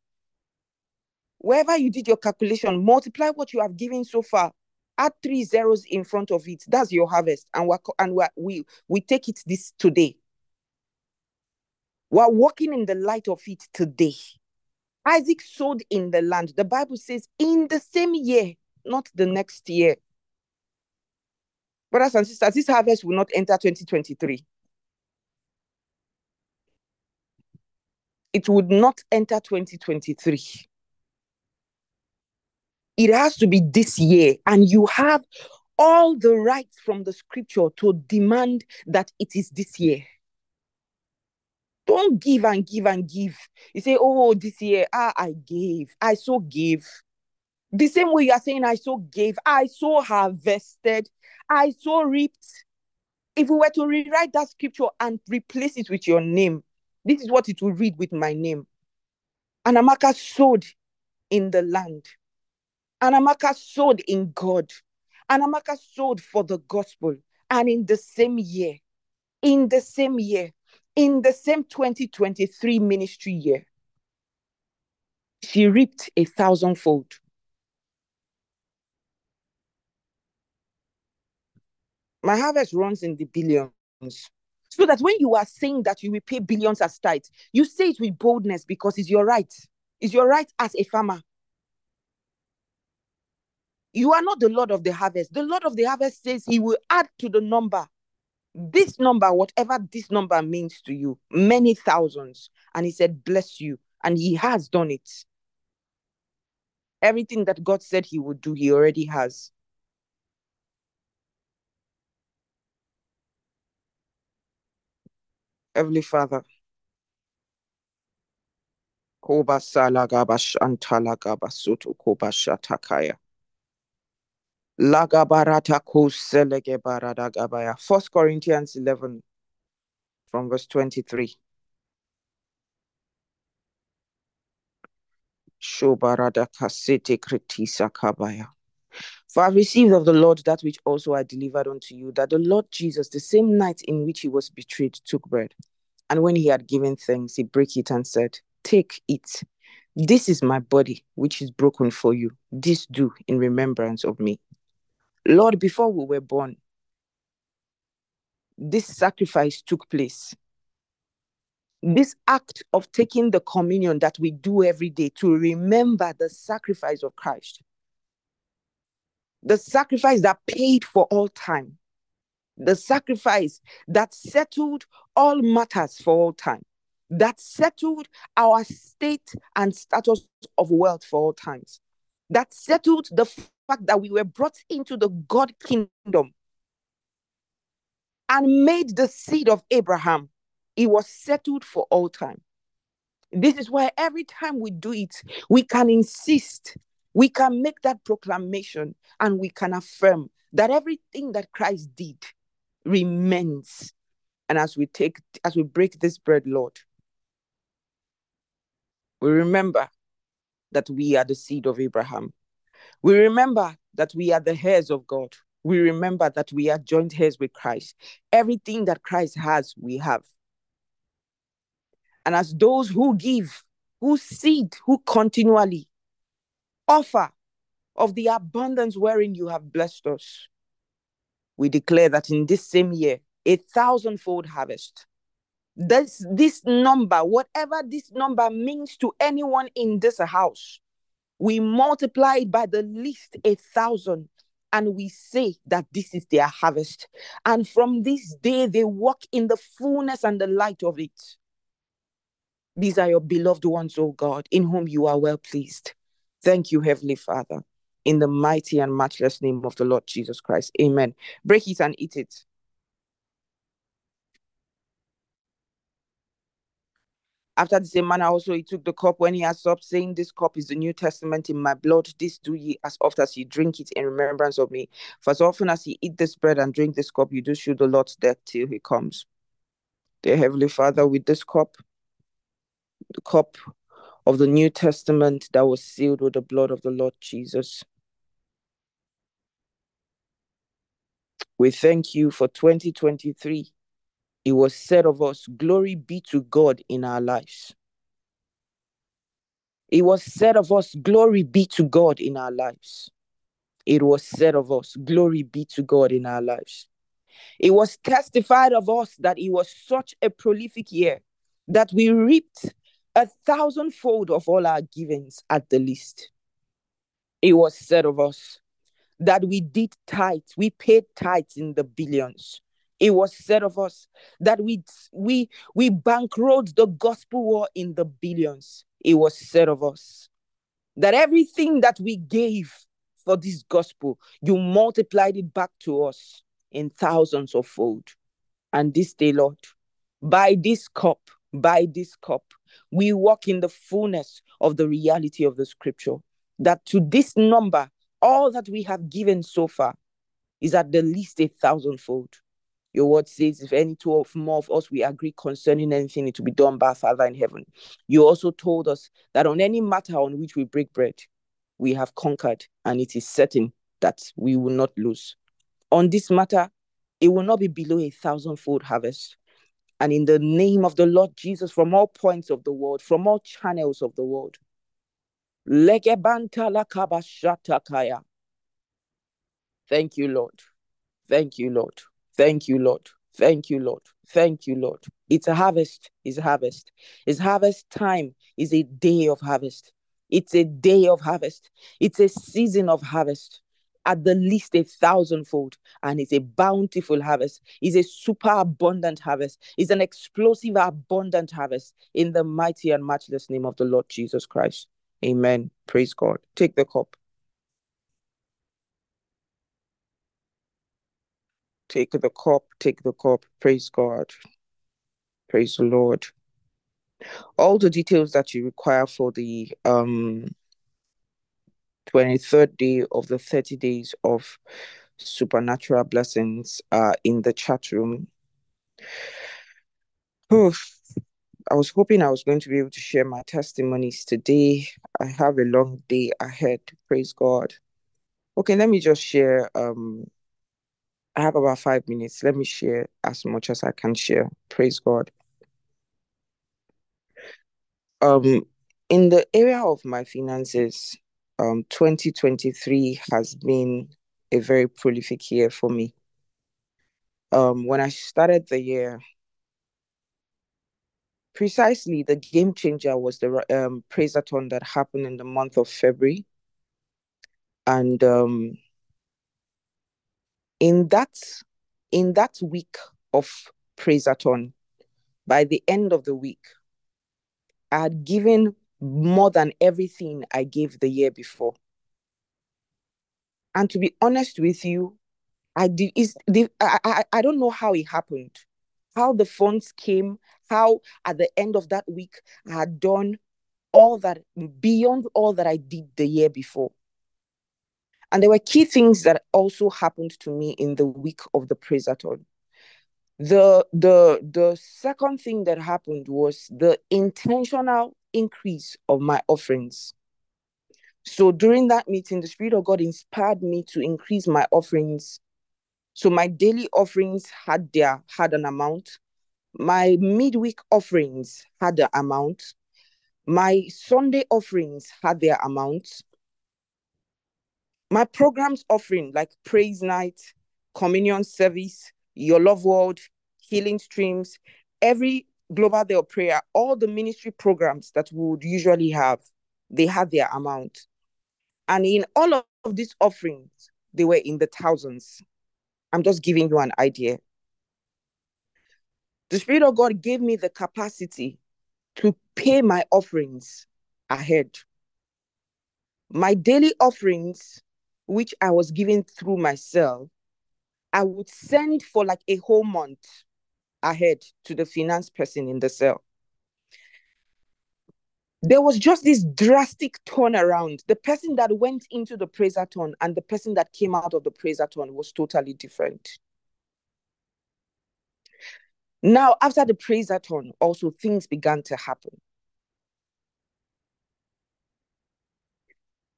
wherever you did your calculation, multiply what you have given so far. Add three zeros in front of it. That's your harvest, and we and we're, we we take it this today. We're walking in the light of it today. Isaac sowed in the land. The Bible says in the same year, not the next year. Brothers and sisters, this harvest will not enter 2023. It would not enter 2023. It has to be this year, and you have all the rights from the scripture to demand that it is this year. Don't give and give and give. You say, oh, this year, ah, I gave. I so gave. The same way you are saying, I so gave. I so harvested. I so reaped. If we were to rewrite that scripture and replace it with your name, this is what it will read with my name. Anamaka sowed in the land. Anamaka sowed in God. Anamaka sowed for the gospel. And in the same year, in the same year, in the same 2023 ministry year, she reaped a thousandfold. My harvest runs in the billions. So that when you are saying that you will pay billions as tithe, you say it with boldness because it's your right. It's your right as a farmer. You are not the Lord of the harvest. The Lord of the harvest says he will add to the number this number, whatever this number means to you, many thousands. And he said, Bless you. And he has done it. Everything that God said he would do, he already has. Heavenly Father, Koba Salagabash Antalagabasoto Koba Shatakaya. Lagabarata Koselegebaradagabaya. First Corinthians 11 from verse 23. Shobarada Kasete Kritisa Kabaya. For I received of the Lord that which also I delivered unto you, that the Lord Jesus, the same night in which he was betrayed, took bread. And when he had given thanks, he brake it and said, Take it. This is my body, which is broken for you. This do in remembrance of me. Lord, before we were born, this sacrifice took place. This act of taking the communion that we do every day to remember the sacrifice of Christ, the sacrifice that paid for all time, the sacrifice that settled all matters for all time, that settled our state and status of wealth for all times, that settled the fact that we were brought into the God kingdom and made the seed of Abraham. It was settled for all time. This is why every time we do it, we can insist, we can make that proclamation, and we can affirm that everything that Christ did remains. And as we take, as we break this bread, Lord, we remember that we are the seed of Abraham. We remember that we are the heirs of God. We remember that we are joint heirs with Christ. Everything that Christ has, we have. And as those who give, who seed, who continually offer of the abundance wherein you have blessed us, we declare that in this same year, a thousandfold harvest. This, this number, whatever this number means to anyone in this house, we multiply it by the least a thousand and we say that this is their harvest. And from this day, they walk in the fullness and the light of it. These are your beloved ones, O God, in whom you are well pleased. Thank you, Heavenly Father, in the mighty and matchless name of the Lord Jesus Christ. Amen. Break it and eat it. After the same manner, also he took the cup when he had stopped, saying, This cup is the New Testament in my blood. This do ye as oft as ye drink it in remembrance of me. For as often as ye eat this bread and drink this cup, you do show the Lord's death till he comes. Dear Heavenly Father, with this cup, the cup of the New Testament that was sealed with the blood of the Lord Jesus. We thank you for 2023. It was said of us, Glory be to God in our lives. It was said of us, Glory be to God in our lives. It was said of us, Glory be to God in our lives. It was testified of us that it was such a prolific year that we reaped a thousandfold of all our givings at the least. It was said of us that we did tithes, we paid tithes in the billions. It was said of us that we we we bankrolled the gospel war in the billions. It was said of us that everything that we gave for this gospel, you multiplied it back to us in thousands of fold. And this day, Lord, by this cup, by this cup, we walk in the fullness of the reality of the scripture. That to this number, all that we have given so far is at the least a thousandfold. Your word says, if any two or more of us we agree concerning anything, it will be done by our Father in heaven. You also told us that on any matter on which we break bread, we have conquered, and it is certain that we will not lose. On this matter, it will not be below a thousandfold harvest. And in the name of the Lord Jesus, from all points of the world, from all channels of the world, Thank you, Lord. Thank you, Lord. Thank you, Lord. Thank you, Lord. Thank you, Lord. It's a harvest. It's harvest. It's harvest time. Is a day of harvest. It's a day of harvest. It's a season of harvest. At the least a thousandfold, and it's a bountiful harvest. It's a super abundant harvest. It's an explosive, abundant harvest in the mighty and matchless name of the Lord Jesus Christ. Amen. Praise God. Take the cup. Take the cup, take the cup. Praise God. Praise the Lord. All the details that you require for the um 23rd day of the 30 days of supernatural blessings are in the chat room. Oof. I was hoping I was going to be able to share my testimonies today. I have a long day ahead. Praise God. Okay, let me just share. Um, I have about five minutes. Let me share as much as I can share. Praise God. Um, in the area of my finances, um, 2023 has been a very prolific year for me. Um, when I started the year, precisely the game changer was the um praiseathon that happened in the month of February. And um in that in that week of praiseathon, by the end of the week, I had given more than everything I gave the year before. And to be honest with you, I did is the I, I I don't know how it happened, how the funds came, how at the end of that week I had done all that beyond all that I did the year before. And there were key things that also happened to me in the week of the praiseathon. The the the second thing that happened was the intentional increase of my offerings. So during that meeting, the Spirit of God inspired me to increase my offerings. So my daily offerings had their had an amount. My midweek offerings had the amount. My Sunday offerings had their amount. My programs offering, like praise night, communion service, your love world, healing streams, every global day of prayer, all the ministry programs that we would usually have, they had their amount. And in all of these offerings, they were in the thousands. I'm just giving you an idea. The Spirit of God gave me the capacity to pay my offerings ahead. My daily offerings, which I was giving through myself, I would send for like a whole month ahead to the finance person in the cell. There was just this drastic turnaround. The person that went into the praiseathon and the person that came out of the praiseathon was totally different. Now, after the praiseathon, also things began to happen.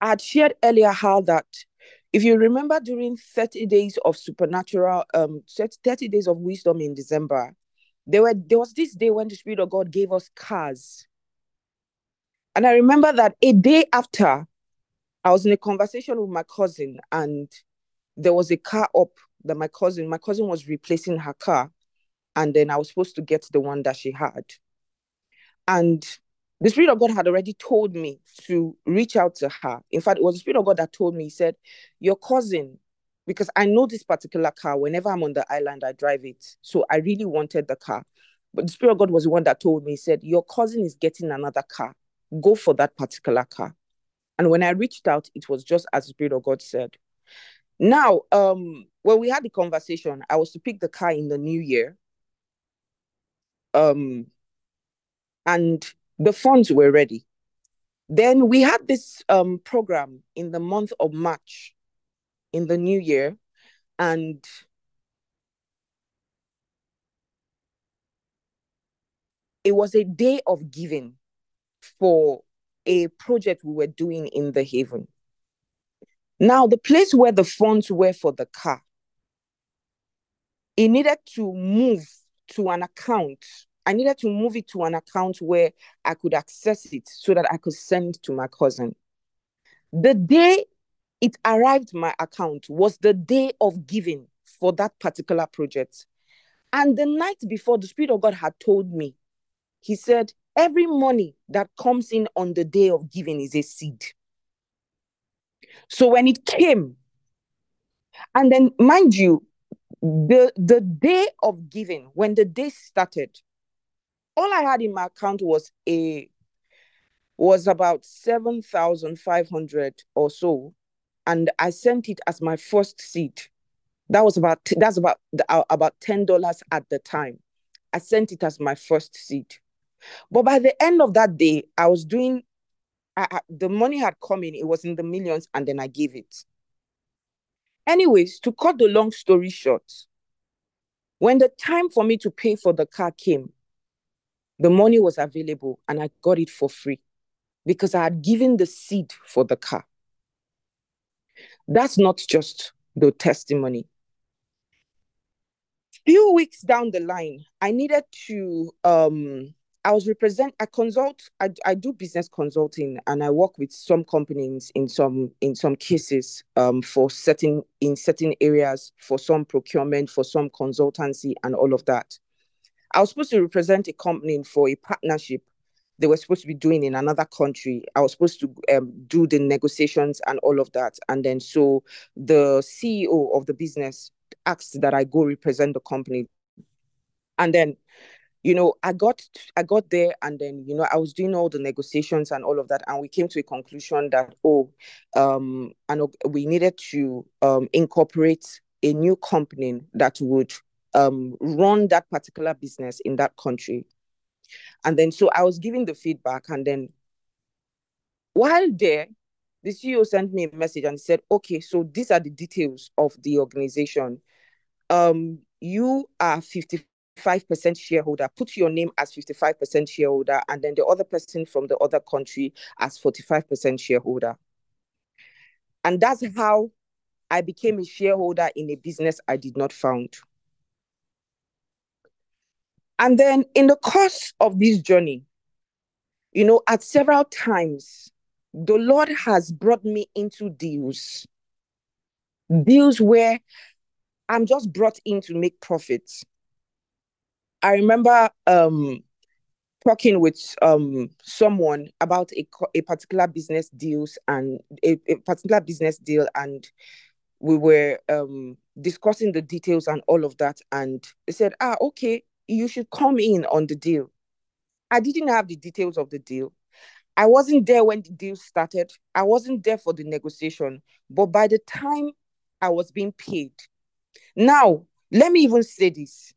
I had shared earlier how that if you remember during 30 days of supernatural, um, 30 days of wisdom in December, there were there was this day when the Spirit of God gave us cars. And I remember that a day after, I was in a conversation with my cousin, and there was a car up that my cousin, my cousin was replacing her car, and then I was supposed to get the one that she had. And the Spirit of God had already told me to reach out to her. In fact, it was the Spirit of God that told me, He said, Your cousin, because I know this particular car, whenever I'm on the island, I drive it. So I really wanted the car. But the Spirit of God was the one that told me, He said, Your cousin is getting another car. Go for that particular car. And when I reached out, it was just as the Spirit of God said. Now, um, when we had the conversation, I was to pick the car in the new year. Um, and the funds were ready. Then we had this um, program in the month of March in the new year, and it was a day of giving for a project we were doing in the haven. Now, the place where the funds were for the car, it needed to move to an account I needed to move it to an account where I could access it so that I could send to my cousin. The day it arrived my account was the day of giving for that particular project. And the night before, the Spirit of God had told me, He said, every money that comes in on the day of giving is a seed. So when it came, and then mind you, the, the day of giving, when the day started, all I had in my account was a was about seven thousand five hundred or so, and I sent it as my first seed. That was about that's about uh, about ten dollars at the time, I sent it as my first seed. But by the end of that day, I was doing, I, I, the money had come in, it was in the millions, and then I gave it. Anyways, to cut the long story short, when the time for me to pay for the car came, the money was available and I got it for free because I had given the seed for the car. That's not just the testimony. Few weeks down the line, I needed to um I was represent I consult I, I do business consulting and I work with some companies in some in some cases um for certain in certain areas for some procurement for some consultancy and all of that. I was supposed to represent a company for a partnership they were supposed to be doing in another country. I was supposed to um, do the negotiations and all of that. And then so the CEO of the business asked that I go represent the company. And then, you know, I got I got there and then, you know, I was doing all the negotiations and all of that. And we came to a conclusion that, oh, um, and we needed to um incorporate a new company that would um run that particular business in that country and then so I was giving the feedback, and then while there, the CEO sent me a message and said, "Okay, so these are the details of the organization. Um, you are fifty." 5% shareholder, put your name as 55% shareholder, and then the other person from the other country as 45% shareholder. And that's how I became a shareholder in a business I did not found. And then in the course of this journey, you know, at several times, the Lord has brought me into deals, deals where I'm just brought in to make profits. I remember um, talking with um, someone about a, a particular business deals and a, a particular business deal, and we were um, discussing the details and all of that. And they said, "Ah, okay, you should come in on the deal. I didn't have the details of the deal. I wasn't there when the deal started. I wasn't there for the negotiation. But by the time I was being paid, now let me even say this.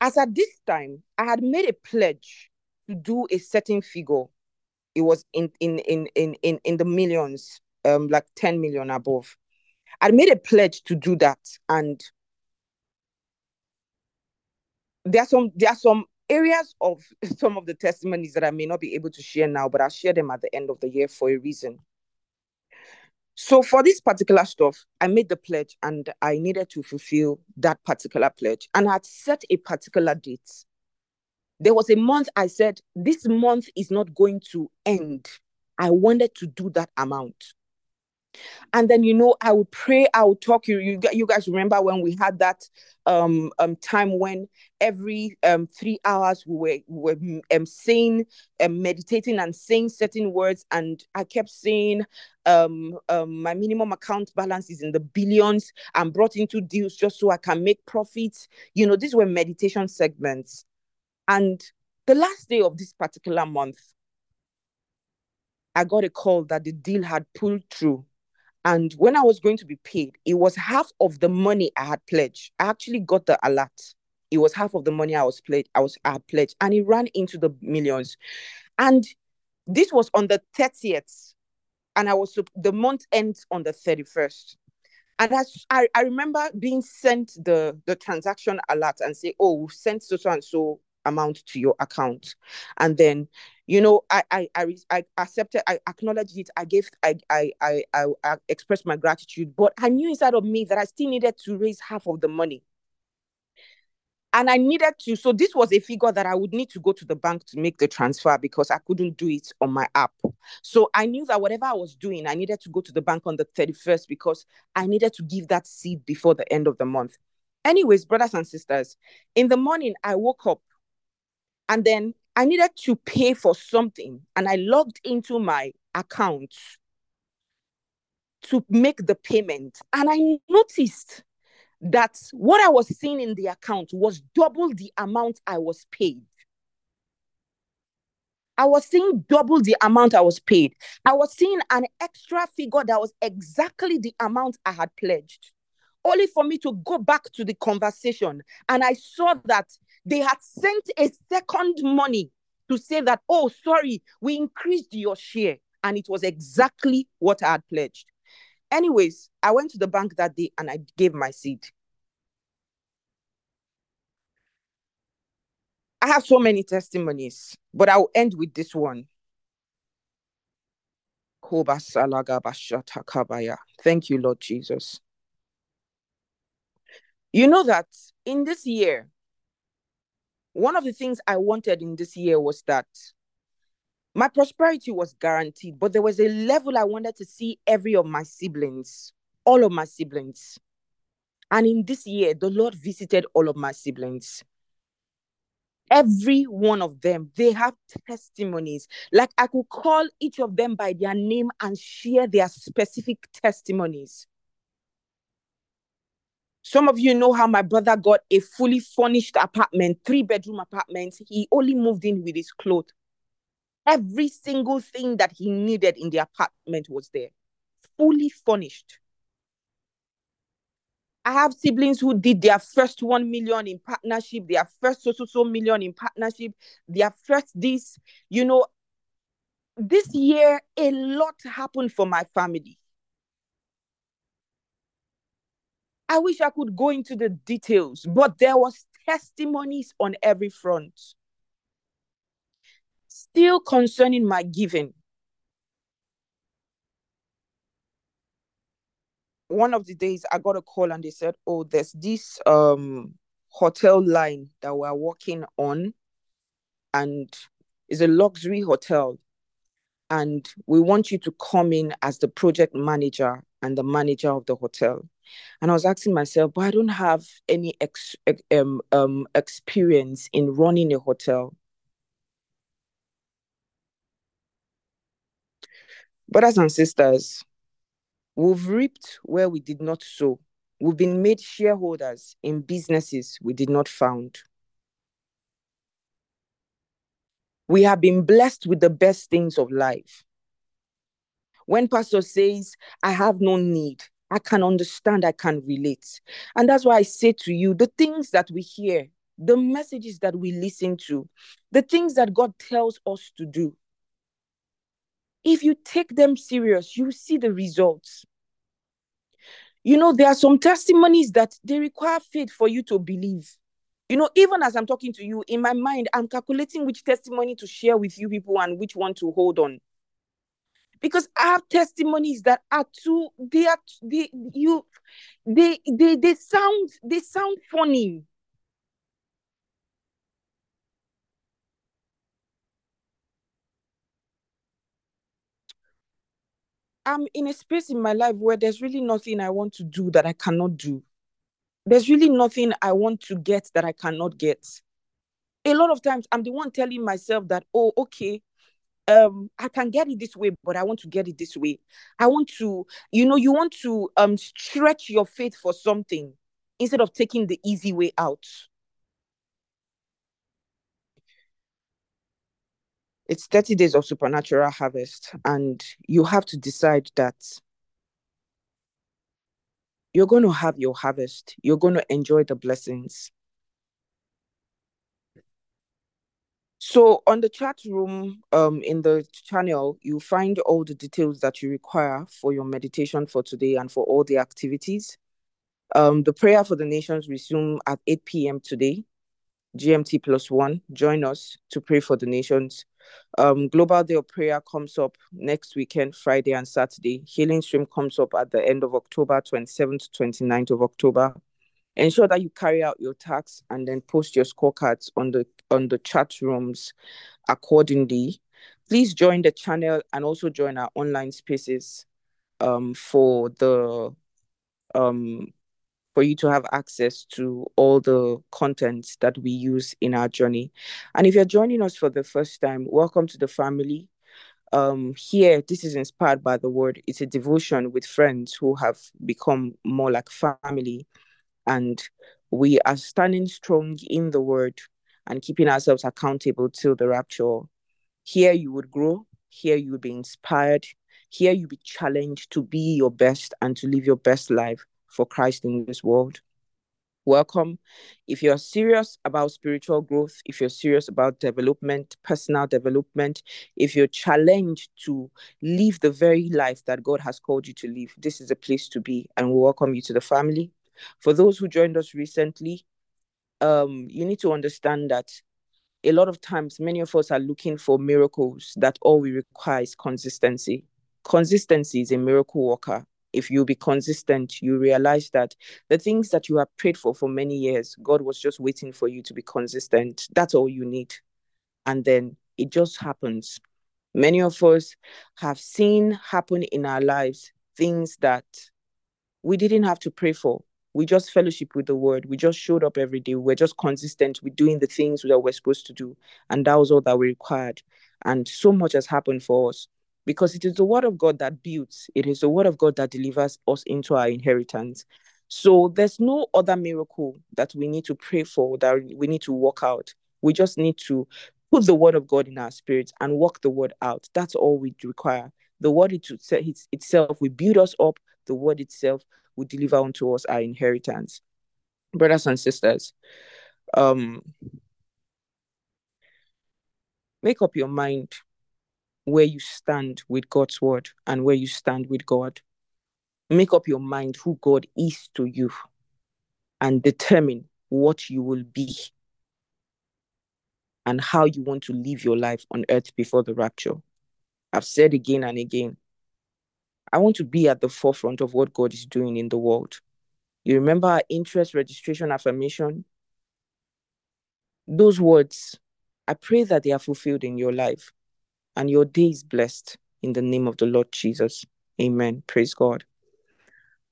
As at this time, I had made a pledge to do a certain figure. It was in in in in in, in the millions, um, like 10 million above. I made a pledge to do that. And there are some there are some areas of some of the testimonies that I may not be able to share now, but I'll share them at the end of the year for a reason. So for this particular stuff, I made the pledge and I needed to fulfill that particular pledge and I had set a particular date. There was a month I said, this month is not going to end. I wanted to do that amount and then you know i would pray i would talk. You you, you guys remember when we had that um, um time when every um three hours we were, we were um, saying um, meditating and saying certain words. And i kept saying um, um my minimum account balance is in the billions. I'm brought into deals just so i can make profits. You know these were meditation segments. And the last day of this particular month I got a call that the deal had pulled through and when I was going to be paid, it was half of the money I had pledged. I actually got the alert. It was half of the money I was pledged. I was I had pledged, and it ran into the millions. And this was on the 30th, and I was the month ends on the 31st. And I, I remember being sent the the transaction alert and say, oh, we've sent so so and so amount to your account. And then you know I, I i i accepted i acknowledged it. I gave I, I i i expressed my gratitude but i knew inside of me that i still needed to raise half of the money. And i needed to so this was a figure that i would need to go to the bank to make the transfer because i couldn't do it on my app. So i knew that whatever i was doing i needed to go to the bank on the 31st because i needed to give that seed before the end of the month. Anyways brothers and sisters in the morning i woke up and then I needed to pay for something and I logged into my account to make the payment. And I noticed that what I was seeing in the account was double the amount I was paid. I was seeing double the amount I was paid. I was seeing an extra figure that was exactly the amount I had pledged. Only for me to go back to the conversation and I saw that they had sent a second money to say that, oh, sorry, we increased your share. And it was exactly what I had pledged. Anyways, I went to the bank that day and I gave my seed. I have so many testimonies, but I'll end with this one. Thank you, Lord Jesus. You know that in this year, one of the things I wanted in this year was that my prosperity was guaranteed, but there was a level I wanted to see every of my siblings, all of my siblings. And in this year, the Lord visited all of my siblings. Every one of them, they have testimonies. Like I could call each of them by their name and share their specific testimonies. Some of you know how my brother got a fully furnished apartment, three bedroom apartment. He only moved in with his clothes. Every single thing that he needed in the apartment was there, fully furnished. I have siblings who did their first 1 million in partnership, their first so, so, so million in partnership, their first this. You know, this year, a lot happened for my family. I wish I could go into the details, but there was testimonies on every front. Still concerning my giving. One of the days I got a call and they said, "Oh, there's this um hotel line that we're working on and it's a luxury hotel and we want you to come in as the project manager and the manager of the hotel." And I was asking myself, but I don't have any ex- um, um, experience in running a hotel. Brothers and sisters, we've reaped where we did not sow. We've been made shareholders in businesses we did not found. We have been blessed with the best things of life. When pastor says, I have no need, I can understand, I can relate. And that's why I say to you the things that we hear, the messages that we listen to, the things that God tells us to do. If you take them serious, you see the results. You know, there are some testimonies that they require faith for you to believe. You know, even as I'm talking to you, in my mind, I'm calculating which testimony to share with you people and which one to hold on because I have testimonies that are too they are they you they they they sound they sound funny. I'm in a space in my life where there's really nothing I want to do that I cannot do. There's really nothing I want to get that I cannot get. A lot of times I'm the one telling myself that, oh, okay, um i can get it this way but i want to get it this way i want to you know you want to um stretch your faith for something instead of taking the easy way out it's 30 days of supernatural harvest and you have to decide that you're going to have your harvest you're going to enjoy the blessings So on the chat room, um, in the channel, you find all the details that you require for your meditation for today and for all the activities. Um, the prayer for the nations resume at 8 p.m. today, GMT plus one. Join us to pray for the nations. Um, Global Day of Prayer comes up next weekend, Friday and Saturday. Healing Stream comes up at the end of October, 27th to 29th of October ensure that you carry out your tasks and then post your scorecards on the on the chat rooms accordingly please join the channel and also join our online spaces um, for the um, for you to have access to all the contents that we use in our journey. And if you're joining us for the first time welcome to the family. Um here this is inspired by the word. It's a devotion with friends who have become more like family. And we are standing strong in the word and keeping ourselves accountable till the rapture. Here you would grow, here you would be inspired, here you'd be challenged to be your best and to live your best life for Christ in this world. Welcome. If you're serious about spiritual growth, if you're serious about development, personal development, if you're challenged to live the very life that God has called you to live, this is a place to be, and we welcome you to the family. For those who joined us recently, um, you need to understand that a lot of times many of us are looking for miracles that all we require is consistency. Consistency is a miracle worker. If you be consistent, you realize that the things that you have prayed for for many years, God was just waiting for you to be consistent. That's all you need. And then it just happens. Many of us have seen happen in our lives things that we didn't have to pray for we just fellowship with the word. We just showed up every day. We're just consistent with doing the things that we're supposed to do. And that was all that we required. And so much has happened for us because it is the word of God that builds, it is the word of God that delivers us into our inheritance. So there's no other miracle that we need to pray for, that we need to work out. We just need to put the word of God in our spirits and walk the word out. That's all we require. The word itself will build us up. The word itself will deliver unto us our inheritance. Brothers and sisters, um, make up your mind where you stand with God's word and where you stand with God. Make up your mind who God is to you and determine what you will be and how you want to live your life on earth before the rapture. I've said again and again, I want to be at the forefront of what God is doing in the world. You remember our interest registration affirmation? Those words, I pray that they are fulfilled in your life and your day is blessed in the name of the Lord Jesus. Amen. Praise God.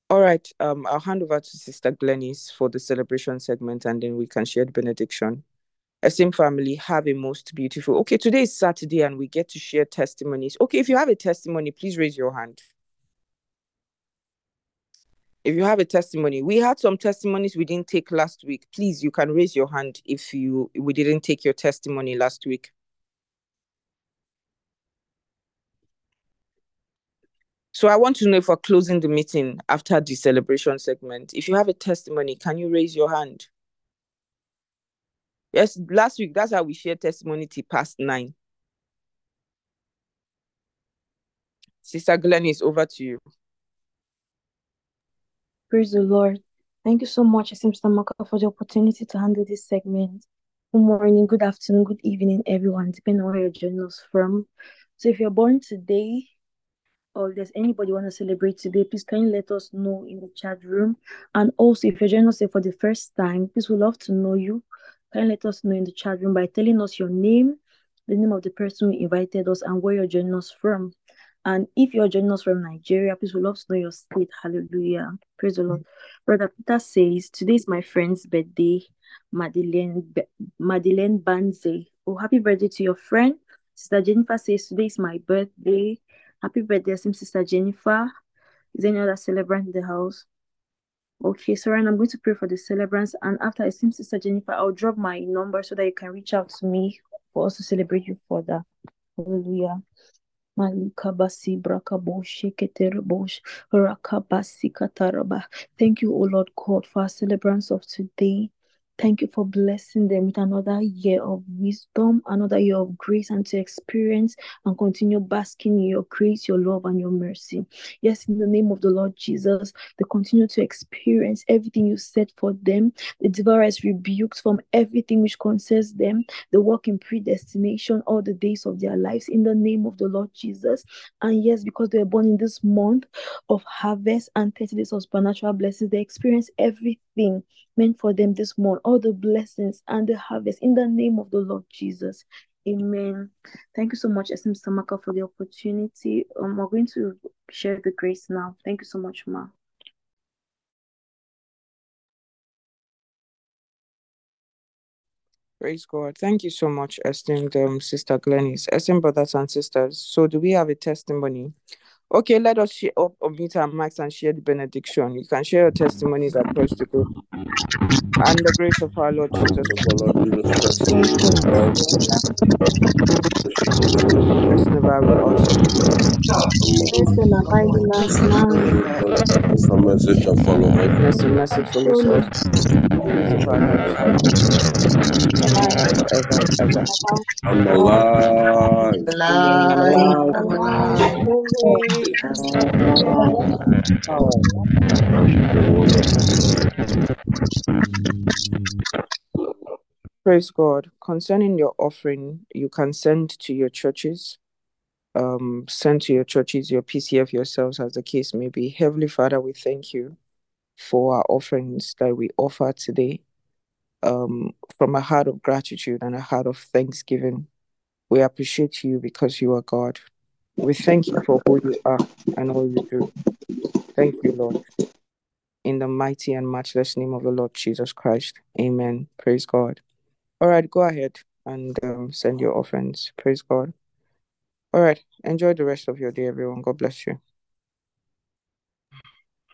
All right, um, I'll hand over to Sister Glennis for the celebration segment and then we can share the benediction. Esteemed family, have a most beautiful. Okay, today is Saturday and we get to share testimonies. Okay, if you have a testimony, please raise your hand if you have a testimony we had some testimonies we didn't take last week please you can raise your hand if you we didn't take your testimony last week so i want to know if we're closing the meeting after the celebration segment if you have a testimony can you raise your hand yes last week that's how we shared testimony till past nine sister Glennis over to you Praise the Lord. Thank you so much, Asim Stamaka, for the opportunity to handle this segment. Good morning, good afternoon, good evening, everyone, depending on where you're joining us from. So if you're born today, or there's anybody want to celebrate today, please can you let us know in the chat room. And also, if you're joining us for the first time, please would love to know you. Can let us know in the chat room by telling us your name, the name of the person who invited us, and where you're joining us from. And if you're joining us from Nigeria, please we love to know your state. Hallelujah. Praise the Lord. Brother Peter says, Today is my friend's birthday, Madeleine, Madeleine Banze. Oh, happy birthday to your friend. Sister Jennifer says, Today is my birthday. Happy birthday, Sister Jennifer. Is any other celebrant in the house? Okay, so Ryan, I'm going to pray for the celebrants. And after I see Sister Jennifer, I'll drop my number so that you can reach out to me for us to celebrate you further. Hallelujah. Kataraba. Thank you, O Lord God, for our celebrants of today. Thank you for blessing them with another year of wisdom, another year of grace, and to experience and continue basking in your grace, your love, and your mercy. Yes, in the name of the Lord Jesus, they continue to experience everything you set for them. The devourer is rebuked from everything which concerns them. They walk in predestination all the days of their lives in the name of the Lord Jesus. And yes, because they were born in this month of harvest and 30 days of supernatural blessings, they experience everything meant for them this month, all the blessings and the harvest in the name of the Lord Jesus. Amen. Thank you so much, Esim Samaka, for the opportunity. Um, we're going to share the grace now. Thank you so much, Ma. Praise God. Thank you so much, esteemed um, Sister Glennis. Esteemed brothers and sisters. So, do we have a testimony? Okay, let us share up unmute our mics and share the benediction. You can share your testimonies across the group. And the grace of our Lord Jesus Christ, rest and abide with us. Rest and abide with us now. Some message shall follow me. Goodness and mercy follows us all of our lives, forever and ever. I'm alive. Alive. Praise God. Concerning your offering, you can send to your churches. Um, send to your churches, your PCF, yourselves, as the case may be. Heavenly Father, we thank you for our offerings that we offer today. Um, from a heart of gratitude and a heart of thanksgiving, we appreciate you because you are God. We thank you for who you are and all you do. Thank you, Lord. In the mighty and matchless name of the Lord Jesus Christ. Amen. Praise God. All right, go ahead and um, send your offerings. Praise God. All right, enjoy the rest of your day, everyone. God bless you.